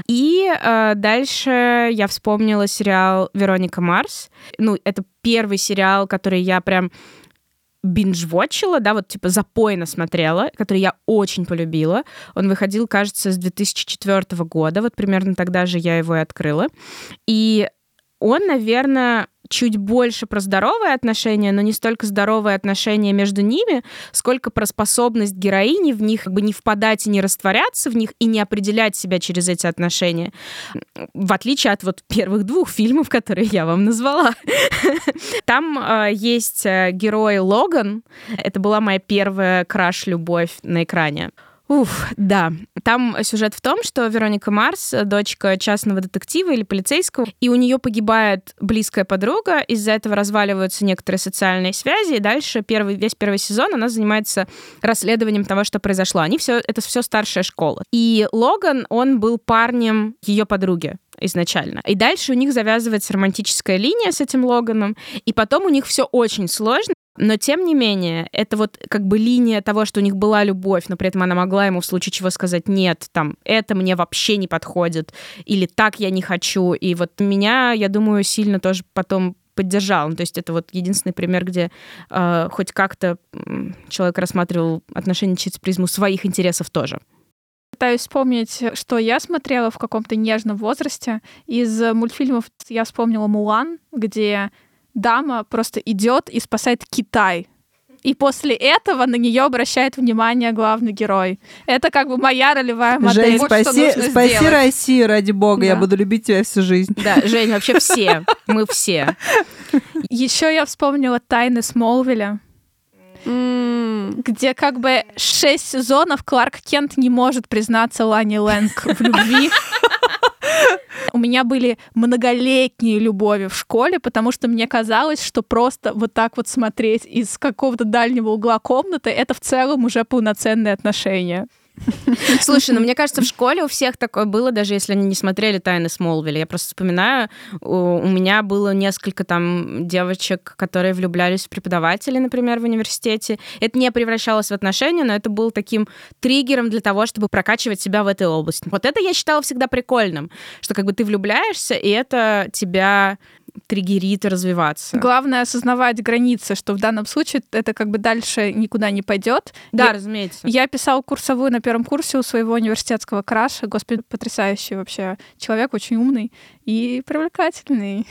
S1: И э, дальше я вспомнила сериал «Вероника Марс». Ну, это первый сериал, который я прям биндж-вотчила, да, вот типа запойно смотрела, который я очень полюбила. Он выходил, кажется, с 2004 года, вот примерно тогда же я его и открыла. И он, наверное, чуть больше про здоровые отношения, но не столько здоровые отношения между ними, сколько про способность героини в них как бы не впадать и не растворяться в них и не определять себя через эти отношения. В отличие от вот первых двух фильмов, которые я вам назвала. Там э, есть э, герой Логан. Это была моя первая краш-любовь на экране. Уф, да. Там сюжет в том, что Вероника Марс, дочка частного детектива или полицейского, и у нее погибает близкая подруга, из-за этого разваливаются некоторые социальные связи, и дальше первый, весь первый сезон она занимается расследованием того, что произошло. Они все, это все старшая школа. И Логан, он был парнем ее подруги изначально. И дальше у них завязывается романтическая линия с этим Логаном, и потом у них все очень сложно, но тем не менее, это вот как бы линия того, что у них была любовь, но при этом она могла ему в случае чего сказать нет, там, это мне вообще не подходит, или так я не хочу. И вот меня, я думаю, сильно тоже потом поддержал. Ну, то есть это вот единственный пример, где э, хоть как-то человек рассматривал отношения через призму своих интересов тоже.
S3: Пытаюсь вспомнить, что я смотрела в каком-то нежном возрасте. Из мультфильмов я вспомнила «Мулан», где дама просто идет и спасает Китай. И после этого на нее обращает внимание главный герой. Это как бы моя ролевая модель.
S2: Жень, вот спаси, спаси Россию, ради бога. Да. Я буду любить тебя всю жизнь.
S1: Да, Жень, вообще все. Мы все.
S3: Еще я вспомнила «Тайны Смолвиля». Mm. где как бы шесть сезонов Кларк Кент не может признаться Лани Лэнг в любви. <laughs> <laughs> У меня были многолетние любови в школе, потому что мне казалось, что просто вот так вот смотреть из какого-то дальнего угла комнаты, это в целом уже полноценные отношения. <laughs>
S1: Слушай, ну мне кажется, в школе у всех такое было, даже если они не смотрели «Тайны Смолвиля». Я просто вспоминаю, у меня было несколько там девочек, которые влюблялись в преподавателей, например, в университете. Это не превращалось в отношения, но это был таким триггером для того, чтобы прокачивать себя в этой области. Вот это я считала всегда прикольным, что как бы ты влюбляешься, и это тебя триггерит развиваться.
S3: Главное осознавать границы, что в данном случае это как бы дальше никуда не пойдет.
S1: Да, я, разумеется.
S3: Я писала курсовую на первом курсе у своего университетского краша. Господи, потрясающий вообще человек, очень умный и привлекательный.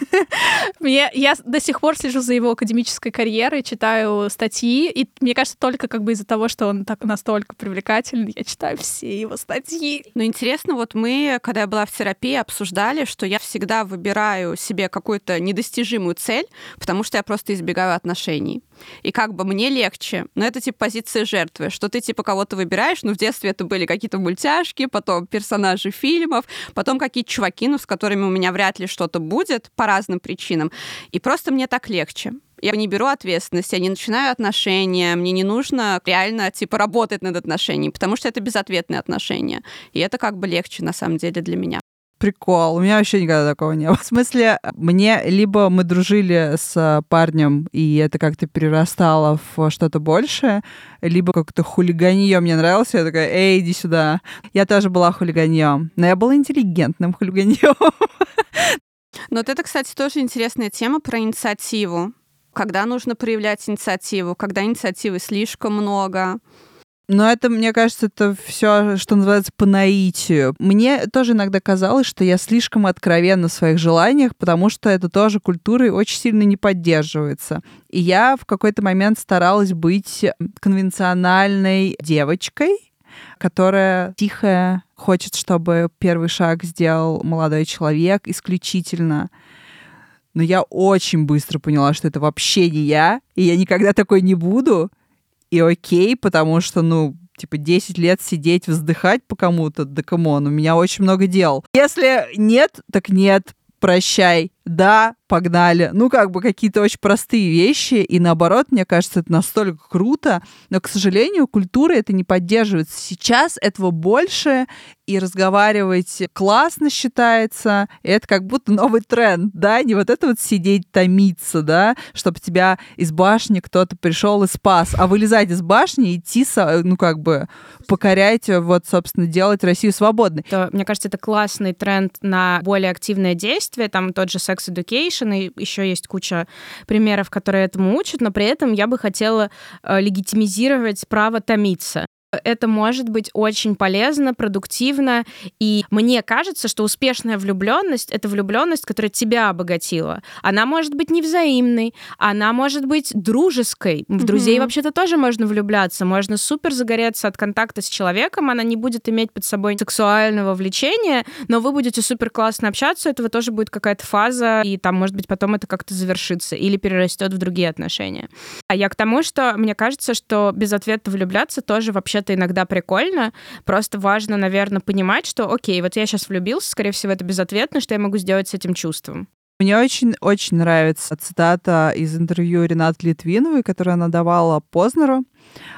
S3: <laughs> Мне, я до сих пор слежу за его академической карьерой, читаю статьи, и мне кажется, только как бы из-за того, что он так настолько привлекательный, я читаю все его статьи.
S4: Ну, интересно, вот мы, когда я была в терапии, обсуждали, что я всегда выбираю себе какую-то недостижимую цель, потому что я просто избегаю отношений. И как бы мне легче, но это типа позиция жертвы, что ты типа кого-то выбираешь, ну в детстве это были какие-то мультяшки, потом персонажи фильмов, потом какие-то чуваки, ну с которыми у меня вряд ли что-то будет по разным причинам. И просто мне так легче. Я не беру ответственность, я не начинаю отношения, мне не нужно реально, типа, работать над отношениями, потому что это безответные отношения. И это как бы легче, на самом деле, для меня.
S2: Прикол. У меня вообще никогда такого не было. <laughs> В смысле, мне либо мы дружили с парнем, и это как-то перерастало в что-то большее, либо как-то хулиганье мне нравилось. Я такая, эй, иди сюда. Я тоже была хулиганьем. Но я была интеллигентным хулиганьем. <laughs>
S4: Но вот это, кстати, тоже интересная тема про инициативу. Когда нужно проявлять инициативу, когда инициативы слишком много.
S2: Но это, мне кажется, это все, что называется, по наитию. Мне тоже иногда казалось, что я слишком откровенна в своих желаниях, потому что это тоже культурой очень сильно не поддерживается. И я в какой-то момент старалась быть конвенциональной девочкой, которая тихая, хочет, чтобы первый шаг сделал молодой человек исключительно. Но я очень быстро поняла, что это вообще не я, и я никогда такой не буду и окей, потому что, ну, типа 10 лет сидеть, вздыхать по кому-то, да come on, у меня очень много дел. Если нет, так нет, прощай, да, погнали. Ну, как бы какие-то очень простые вещи, и наоборот, мне кажется, это настолько круто, но, к сожалению, культура это не поддерживается. Сейчас этого больше, и разговаривать классно считается, и это как будто новый тренд, да, не вот это вот сидеть томиться, да, чтобы тебя из башни кто-то пришел и спас, а вылезать из башни и идти, ну, как бы покорять, вот, собственно, делать Россию свободной.
S1: То, мне кажется, это классный тренд на более активное действие, там тот же Sex Education, и еще есть куча примеров, которые этому учат, но при этом я бы хотела э, легитимизировать право томиться это может быть очень полезно, продуктивно. И мне кажется, что успешная влюбленность это влюбленность, которая тебя обогатила. Она может быть невзаимной, она может быть дружеской. В друзей mm-hmm. вообще-то тоже можно влюбляться. Можно супер загореться от контакта с человеком, она не будет иметь под собой сексуального влечения, но вы будете супер классно общаться, этого тоже будет какая-то фаза, и там, может быть, потом это как-то завершится или перерастет в другие отношения. А я к тому, что мне кажется, что без ответа влюбляться тоже вообще это иногда прикольно. Просто важно, наверное, понимать, что, окей, вот я сейчас влюбился, скорее всего, это безответно, что я могу сделать с этим чувством.
S2: Мне очень-очень нравится цитата из интервью Ренаты Литвиновой, которую она давала Познеру.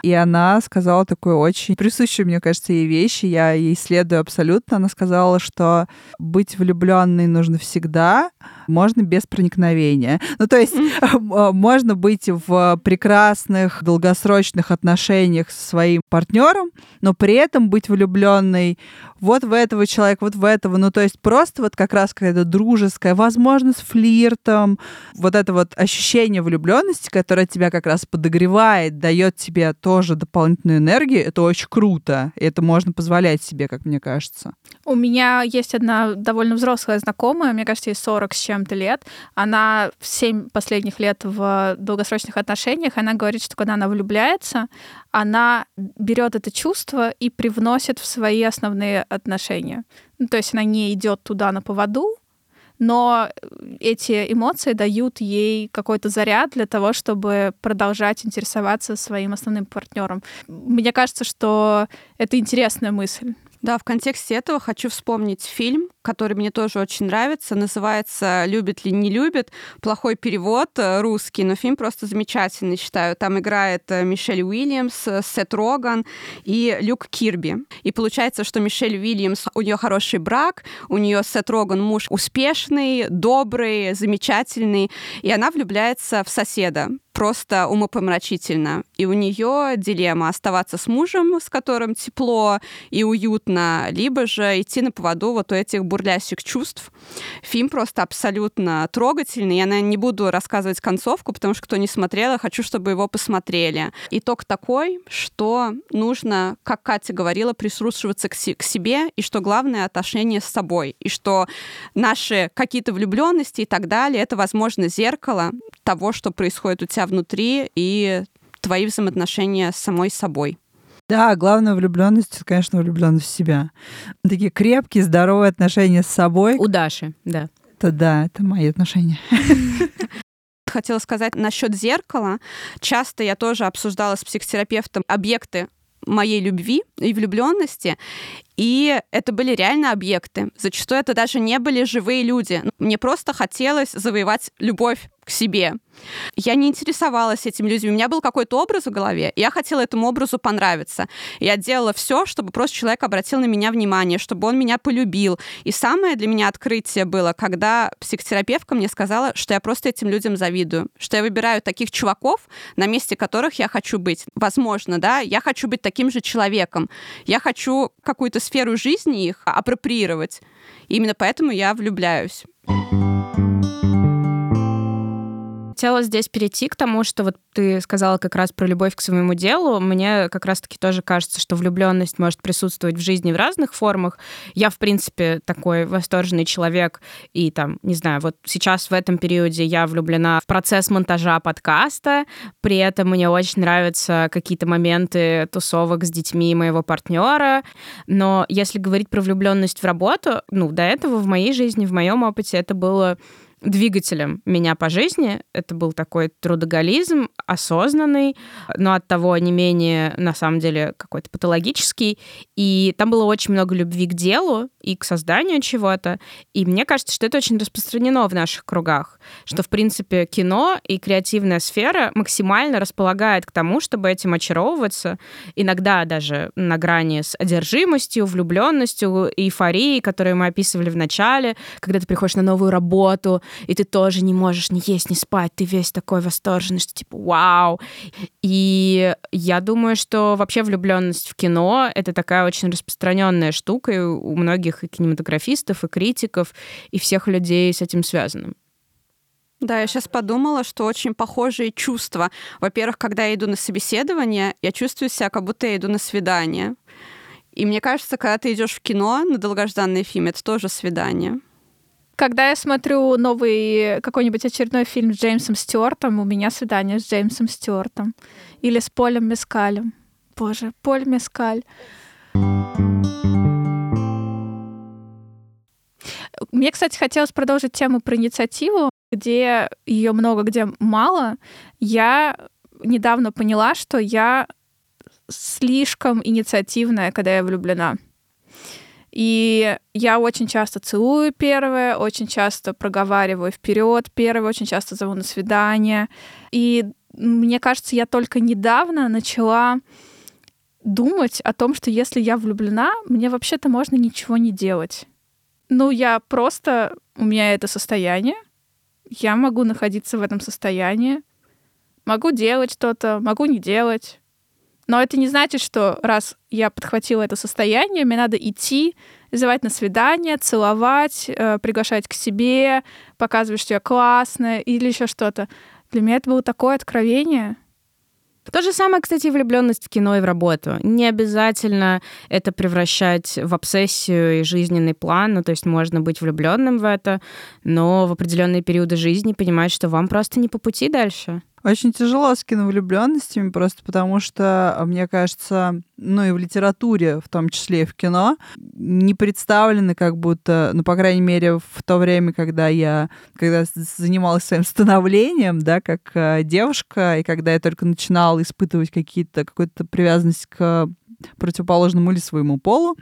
S2: И она сказала такую очень присущую, мне кажется, ей вещи, я ей следую абсолютно. Она сказала, что быть влюбленной нужно всегда, можно без проникновения. Ну, то есть <laughs> можно быть в прекрасных долгосрочных отношениях со своим партнером, но при этом быть влюбленной вот в этого человека, вот в этого. Ну, то есть просто вот как раз какая-то дружеская, возможно, с флиртом, вот это вот ощущение влюбленности, которое тебя как раз подогревает, дает тебе тоже дополнительную энергию, это очень круто. И это можно позволять себе, как мне кажется.
S3: У меня есть одна довольно взрослая знакомая, мне кажется, ей 40 с чем-то лет. Она в 7 последних лет в долгосрочных отношениях, она говорит, что когда она влюбляется, она берет это чувство и привносит в свои основные отношения. Ну, то есть она не идет туда на поводу, но эти эмоции дают ей какой-то заряд для того, чтобы продолжать интересоваться своим основным партнером. Мне кажется, что это интересная мысль.
S4: Да, в контексте этого хочу вспомнить фильм, который мне тоже очень нравится. Называется «Любит ли не любит». Плохой перевод э, русский, но фильм просто замечательный, считаю. Там играет э, Мишель Уильямс, э, Сет Роган и Люк Кирби. И получается, что Мишель Уильямс, у нее хороший брак, у нее Сет Роган муж успешный, добрый, замечательный, и она влюбляется в соседа просто умопомрачительно. И у нее дилемма оставаться с мужем, с которым тепло и уютно, либо же идти на поводу вот у этих бурлящих чувств. Фильм просто абсолютно трогательный. Я, наверное, не буду рассказывать концовку, потому что кто не смотрел, я хочу, чтобы его посмотрели. Итог такой, что нужно, как Катя говорила, прислушиваться к, си- к себе, и что главное отношение с собой, и что наши какие-то влюбленности и так далее, это, возможно, зеркало того, что происходит у тебя внутри и твои взаимоотношения с самой собой.
S2: Да, главная влюбленность, это, конечно, влюбленность в себя. Такие крепкие, здоровые отношения с собой.
S1: У Даши, да.
S2: Это да, это мои отношения. <laughs>
S4: Хотела сказать насчет зеркала. Часто я тоже обсуждала с психотерапевтом объекты моей любви и влюбленности. И это были реально объекты. Зачастую это даже не были живые люди. Мне просто хотелось завоевать любовь к себе. Я не интересовалась этими людьми. У меня был какой-то образ в голове, и я хотела этому образу понравиться. Я делала все, чтобы просто человек обратил на меня внимание, чтобы он меня полюбил. И самое для меня открытие было, когда психотерапевтка мне сказала, что я просто этим людям завидую, что я выбираю таких чуваков, на месте которых я хочу быть. Возможно, да, я хочу быть таким же человеком. Я хочу какую-то сферу жизни их апроприировать. И именно поэтому я влюбляюсь
S1: хотела здесь перейти к тому, что вот ты сказала как раз про любовь к своему делу. Мне как раз-таки тоже кажется, что влюбленность может присутствовать в жизни в разных формах. Я, в принципе, такой восторженный человек, и там, не знаю, вот сейчас в этом периоде я влюблена в процесс монтажа подкаста, при этом мне очень нравятся какие-то моменты тусовок с детьми моего партнера, но если говорить про влюбленность в работу, ну, до этого в моей жизни, в моем опыте это было двигателем меня по жизни. Это был такой трудоголизм, осознанный, но от того не менее, на самом деле, какой-то патологический. И там было очень много любви к делу и к созданию чего-то. И мне кажется, что это очень распространено в наших кругах, что, в принципе, кино и креативная сфера максимально располагает к тому, чтобы этим очаровываться, иногда даже на грани с одержимостью, влюбленностью, эйфорией, которую мы описывали в начале, когда ты приходишь на новую работу, и ты тоже не можешь ни есть, ни спать, ты весь такой восторженный, что типа вау. И я думаю, что вообще влюбленность в кино — это такая очень распространенная штука, и у многих и кинематографистов, и критиков, и всех людей с этим связано.
S4: Да, я сейчас подумала, что очень похожие чувства. Во-первых, когда я иду на собеседование, я чувствую себя, как будто я иду на свидание. И мне кажется, когда ты идешь в кино на долгожданный фильм, это тоже свидание.
S3: Когда я смотрю новый какой-нибудь очередной фильм с Джеймсом Стюартом, у меня свидание с Джеймсом Стюартом. Или с Полем Мескалем. Боже, Поль Мескаль. Мне, кстати, хотелось продолжить тему про инициативу, где ее много, где мало. Я недавно поняла, что я слишком инициативная, когда я влюблена. И я очень часто целую первое, очень часто проговариваю вперед первое, очень часто зову на свидание. И мне кажется, я только недавно начала думать о том, что если я влюблена, мне вообще-то можно ничего не делать. Ну, я просто... У меня это состояние. Я могу находиться в этом состоянии. Могу делать что-то, могу не делать. Но это не значит, что раз я подхватила это состояние, мне надо идти, звать на свидание, целовать, э, приглашать к себе, показывать, что я классная или еще что-то. Для меня это было такое откровение.
S1: То же самое, кстати, влюбленность в кино и в работу. Не обязательно это превращать в обсессию и жизненный план. Ну, то есть можно быть влюбленным в это, но в определенные периоды жизни понимать, что вам просто не по пути дальше.
S2: Очень тяжело с киновлюбленностями, просто потому что, мне кажется, ну и в литературе, в том числе и в кино, не представлены как будто, ну, по крайней мере, в то время, когда я когда занималась своим становлением, да, как э, девушка, и когда я только начинала испытывать какие-то, какую-то привязанность к противоположному или своему полу.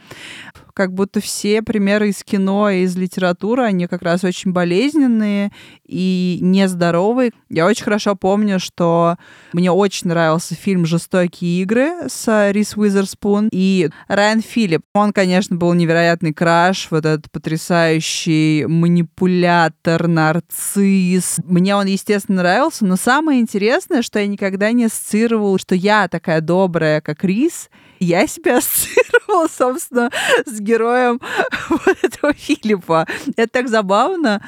S2: Как будто все примеры из кино и из литературы, они как раз очень болезненные и нездоровые. Я очень хорошо помню, что мне очень нравился фильм «Жестокие игры» с Рис Уизерспун и Райан Филипп. Он, конечно, был невероятный краш, вот этот потрясающий манипулятор, нарцисс. Мне он, естественно, нравился, но самое интересное, что я никогда не ассоциировала, что я такая добрая, как Рис, я себя <laughs> ассоциировала, собственно, с героем <laughs> вот этого Филиппа. Это так забавно,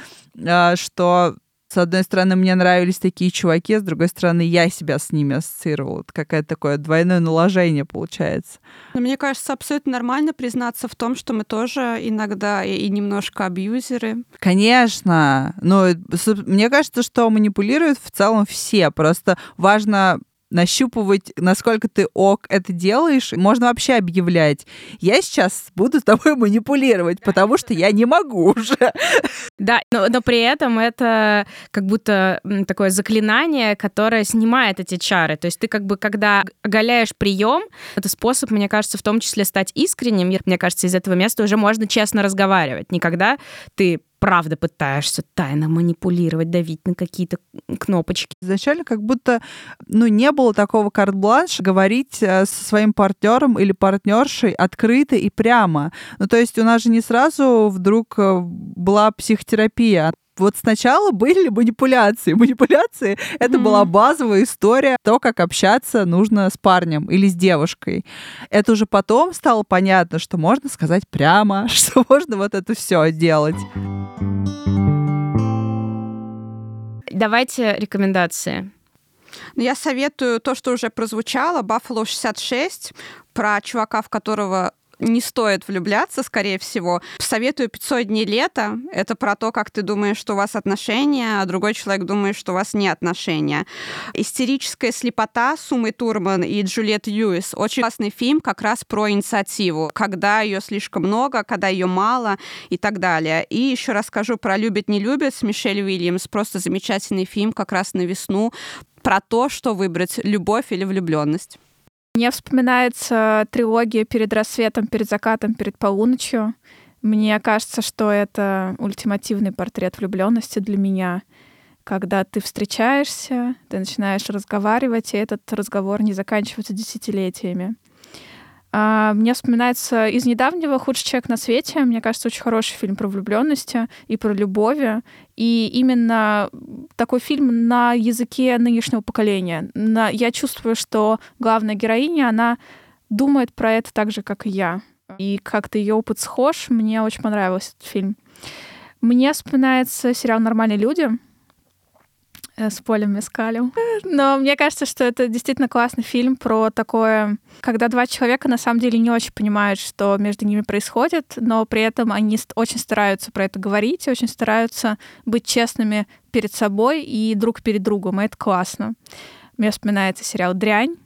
S2: а, что с одной стороны, мне нравились такие чуваки, с другой стороны, я себя с ними ассоциировала. Это какое-то такое двойное наложение получается.
S4: Но мне кажется, абсолютно нормально признаться в том, что мы тоже иногда и немножко абьюзеры.
S2: Конечно. Но мне кажется, что манипулируют в целом все. Просто важно нащупывать, насколько ты ок это делаешь. Можно вообще объявлять. Я сейчас буду с тобой манипулировать, потому что я не могу уже.
S1: Да, но, но при этом это как будто такое заклинание, которое снимает эти чары. То есть ты как бы, когда оголяешь прием, это способ, мне кажется, в том числе стать искренним. Мне кажется, из этого места уже можно честно разговаривать. Никогда ты правда пытаешься тайно манипулировать, давить на какие-то кнопочки.
S2: Изначально как будто ну, не было такого карт-бланш говорить э, со своим партнером или партнершей открыто и прямо. Ну, то есть у нас же не сразу вдруг э, была психотерапия вот сначала были манипуляции. Манипуляции — это mm-hmm. была базовая история, то, как общаться нужно с парнем или с девушкой. Это уже потом стало понятно, что можно сказать прямо, <laughs> что можно вот это все делать.
S1: Давайте рекомендации.
S4: Ну, я советую то, что уже прозвучало, Buffalo 66, про чувака, в которого не стоит влюбляться, скорее всего. Советую 500 дней лета. Это про то, как ты думаешь, что у вас отношения, а другой человек думает, что у вас не отношения. «Истерическая слепота» с Умой Турман и Джульет Льюис. Очень классный фильм как раз про инициативу, когда ее слишком много, когда ее мало и так далее. И еще расскажу про «Любит, не любит» с Мишель Уильямс. Просто замечательный фильм как раз на весну про то, что выбрать, любовь или влюбленность.
S3: Мне вспоминается трилогия «Перед рассветом», «Перед закатом», «Перед полуночью». Мне кажется, что это ультимативный портрет влюбленности для меня, когда ты встречаешься, ты начинаешь разговаривать, и этот разговор не заканчивается десятилетиями. А, мне вспоминается из недавнего «Худший человек на свете». Мне кажется, очень хороший фильм про влюбленности и про любовь. И именно такой фильм на языке нынешнего поколения. На... Я чувствую, что главная героиня, она думает про это так же, как и я. И как-то ее опыт схож. Мне очень понравился этот фильм. Мне вспоминается сериал «Нормальные люди», с Полем Мескалем. Но мне кажется, что это действительно классный фильм про такое, когда два человека на самом деле не очень понимают, что между ними происходит, но при этом они очень стараются про это говорить, очень стараются быть честными перед собой и друг перед другом, и это классно. Мне вспоминается сериал «Дрянь»,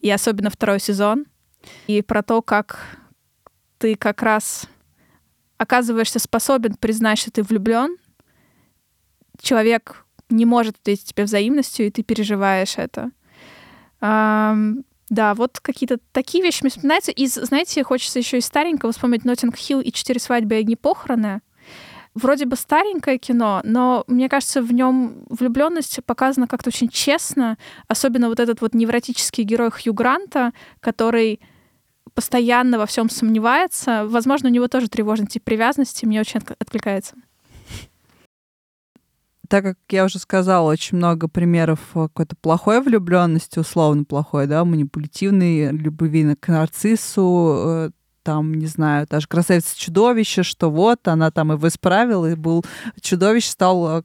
S3: и особенно второй сезон, и про то, как ты как раз оказываешься способен признать, что ты влюблен, человек не может ответить тебе взаимностью, и ты переживаешь это. Да, вот какие-то такие вещи мне вспоминаются. И, знаете, хочется еще из старенького вспомнить «Ноттинг Хилл» и «Четыре свадьбы и одни похороны». Вроде бы старенькое кино, но мне кажется, в нем влюбленность показана как-то очень честно. Особенно вот этот вот невротический герой Хью Гранта, который постоянно во всем сомневается. Возможно, у него тоже тревожный тип привязанности, мне очень откликается
S2: так как я уже сказала, очень много примеров э, какой-то плохой влюбленности, условно плохой, да, манипулятивной любви к нарциссу, э, там, не знаю, даже красавица-чудовище, что вот, она там его исправила, и был чудовище, стал э,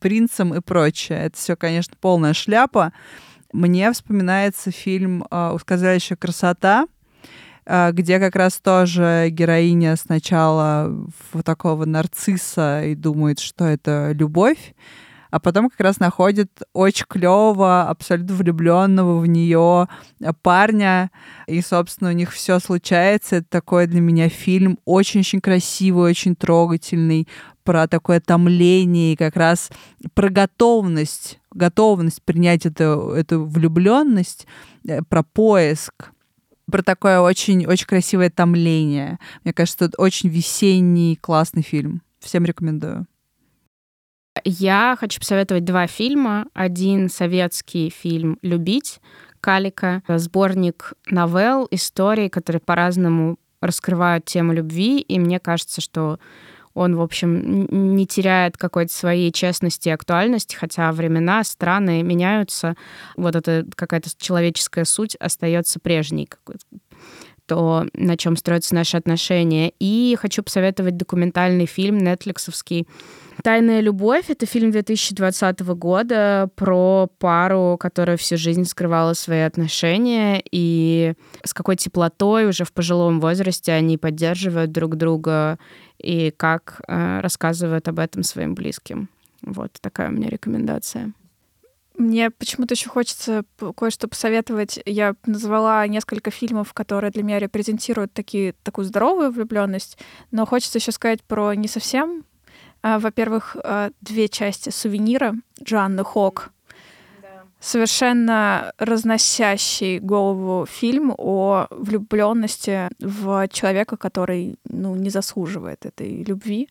S2: принцем и прочее. Это все, конечно, полная шляпа. Мне вспоминается фильм «Ускользающая красота», где как раз тоже героиня сначала в такого нарцисса и думает, что это любовь, а потом как раз находит очень клевого, абсолютно влюбленного в нее парня, и, собственно, у них все случается. Это такой для меня фильм очень-очень красивый, очень трогательный, про такое томление и как раз про готовность, готовность принять эту, эту влюбленность, э, про поиск про такое очень, очень красивое томление. Мне кажется, это очень весенний, классный фильм. Всем рекомендую.
S1: Я хочу посоветовать два фильма. Один советский фильм «Любить» Калика, сборник новелл, историй, которые по-разному раскрывают тему любви, и мне кажется, что он, в общем, не теряет какой-то своей честности и актуальности, хотя времена, страны меняются, вот эта какая-то человеческая суть остается прежней то, на чем строятся наши отношения. И хочу посоветовать документальный фильм нетфликсовский «Тайная любовь» — это фильм 2020 года про пару, которая всю жизнь скрывала свои отношения, и с какой теплотой уже в пожилом возрасте они поддерживают друг друга и как э, рассказывают об этом своим близким. Вот такая у меня рекомендация.
S3: Мне почему-то еще хочется кое-что посоветовать. Я назвала несколько фильмов, которые для меня репрезентируют такие, такую здоровую влюбленность, но хочется еще сказать про не совсем. А, во-первых, а, две части сувенира Джанны Хок. Совершенно разносящий голову фильм о влюбленности в человека, который ну, не заслуживает этой любви.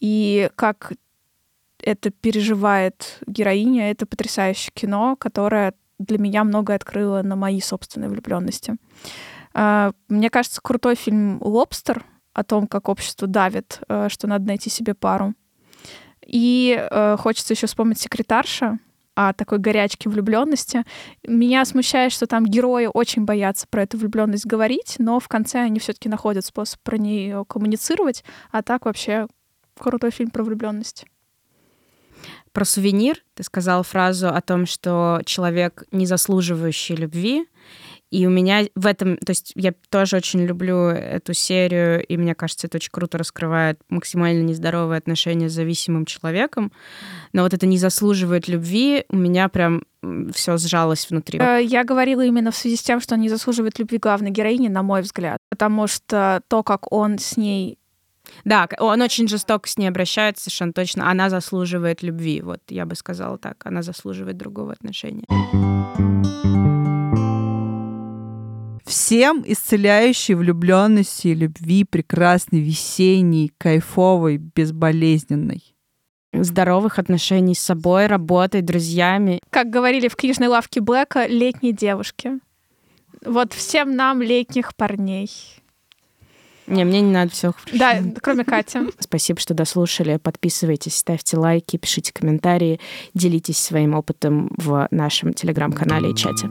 S3: И как это переживает героиня. Это потрясающее кино, которое для меня многое открыло на мои собственные влюбленности. А, мне кажется, крутой фильм «Лобстер» о том, как общество давит, э, что надо найти себе пару. И э, хочется еще вспомнить «Секретарша», о такой горячке влюбленности. Меня смущает, что там герои очень боятся про эту влюбленность говорить, но в конце они все-таки находят способ про нее коммуницировать. А так вообще крутой фильм про влюбленность.
S1: Про сувенир ты сказал фразу о том, что человек, не заслуживающий любви, и у меня в этом, то есть я тоже очень люблю эту серию, и мне кажется, это очень круто раскрывает максимально нездоровые отношения с зависимым человеком. Но вот это не заслуживает любви, у меня прям все сжалось внутри.
S3: Э, я говорила именно в связи с тем, что он не заслуживает любви главной героини, на мой взгляд. Потому что то, как он с ней
S1: да, он очень жестоко с ней обращается, совершенно точно. Она заслуживает любви, вот я бы сказала так. Она заслуживает другого отношения.
S2: Всем исцеляющей влюбленности и любви, прекрасной, весенней, кайфовой, безболезненной
S1: здоровых отношений с собой, работой, друзьями.
S3: Как говорили в книжной лавке Блэка, летние девушки. Вот всем нам летних парней.
S1: Не, мне не надо все.
S3: Да, кроме Кати.
S1: Спасибо, что дослушали. Подписывайтесь, ставьте лайки, пишите комментарии, делитесь своим опытом в нашем телеграм-канале и чате.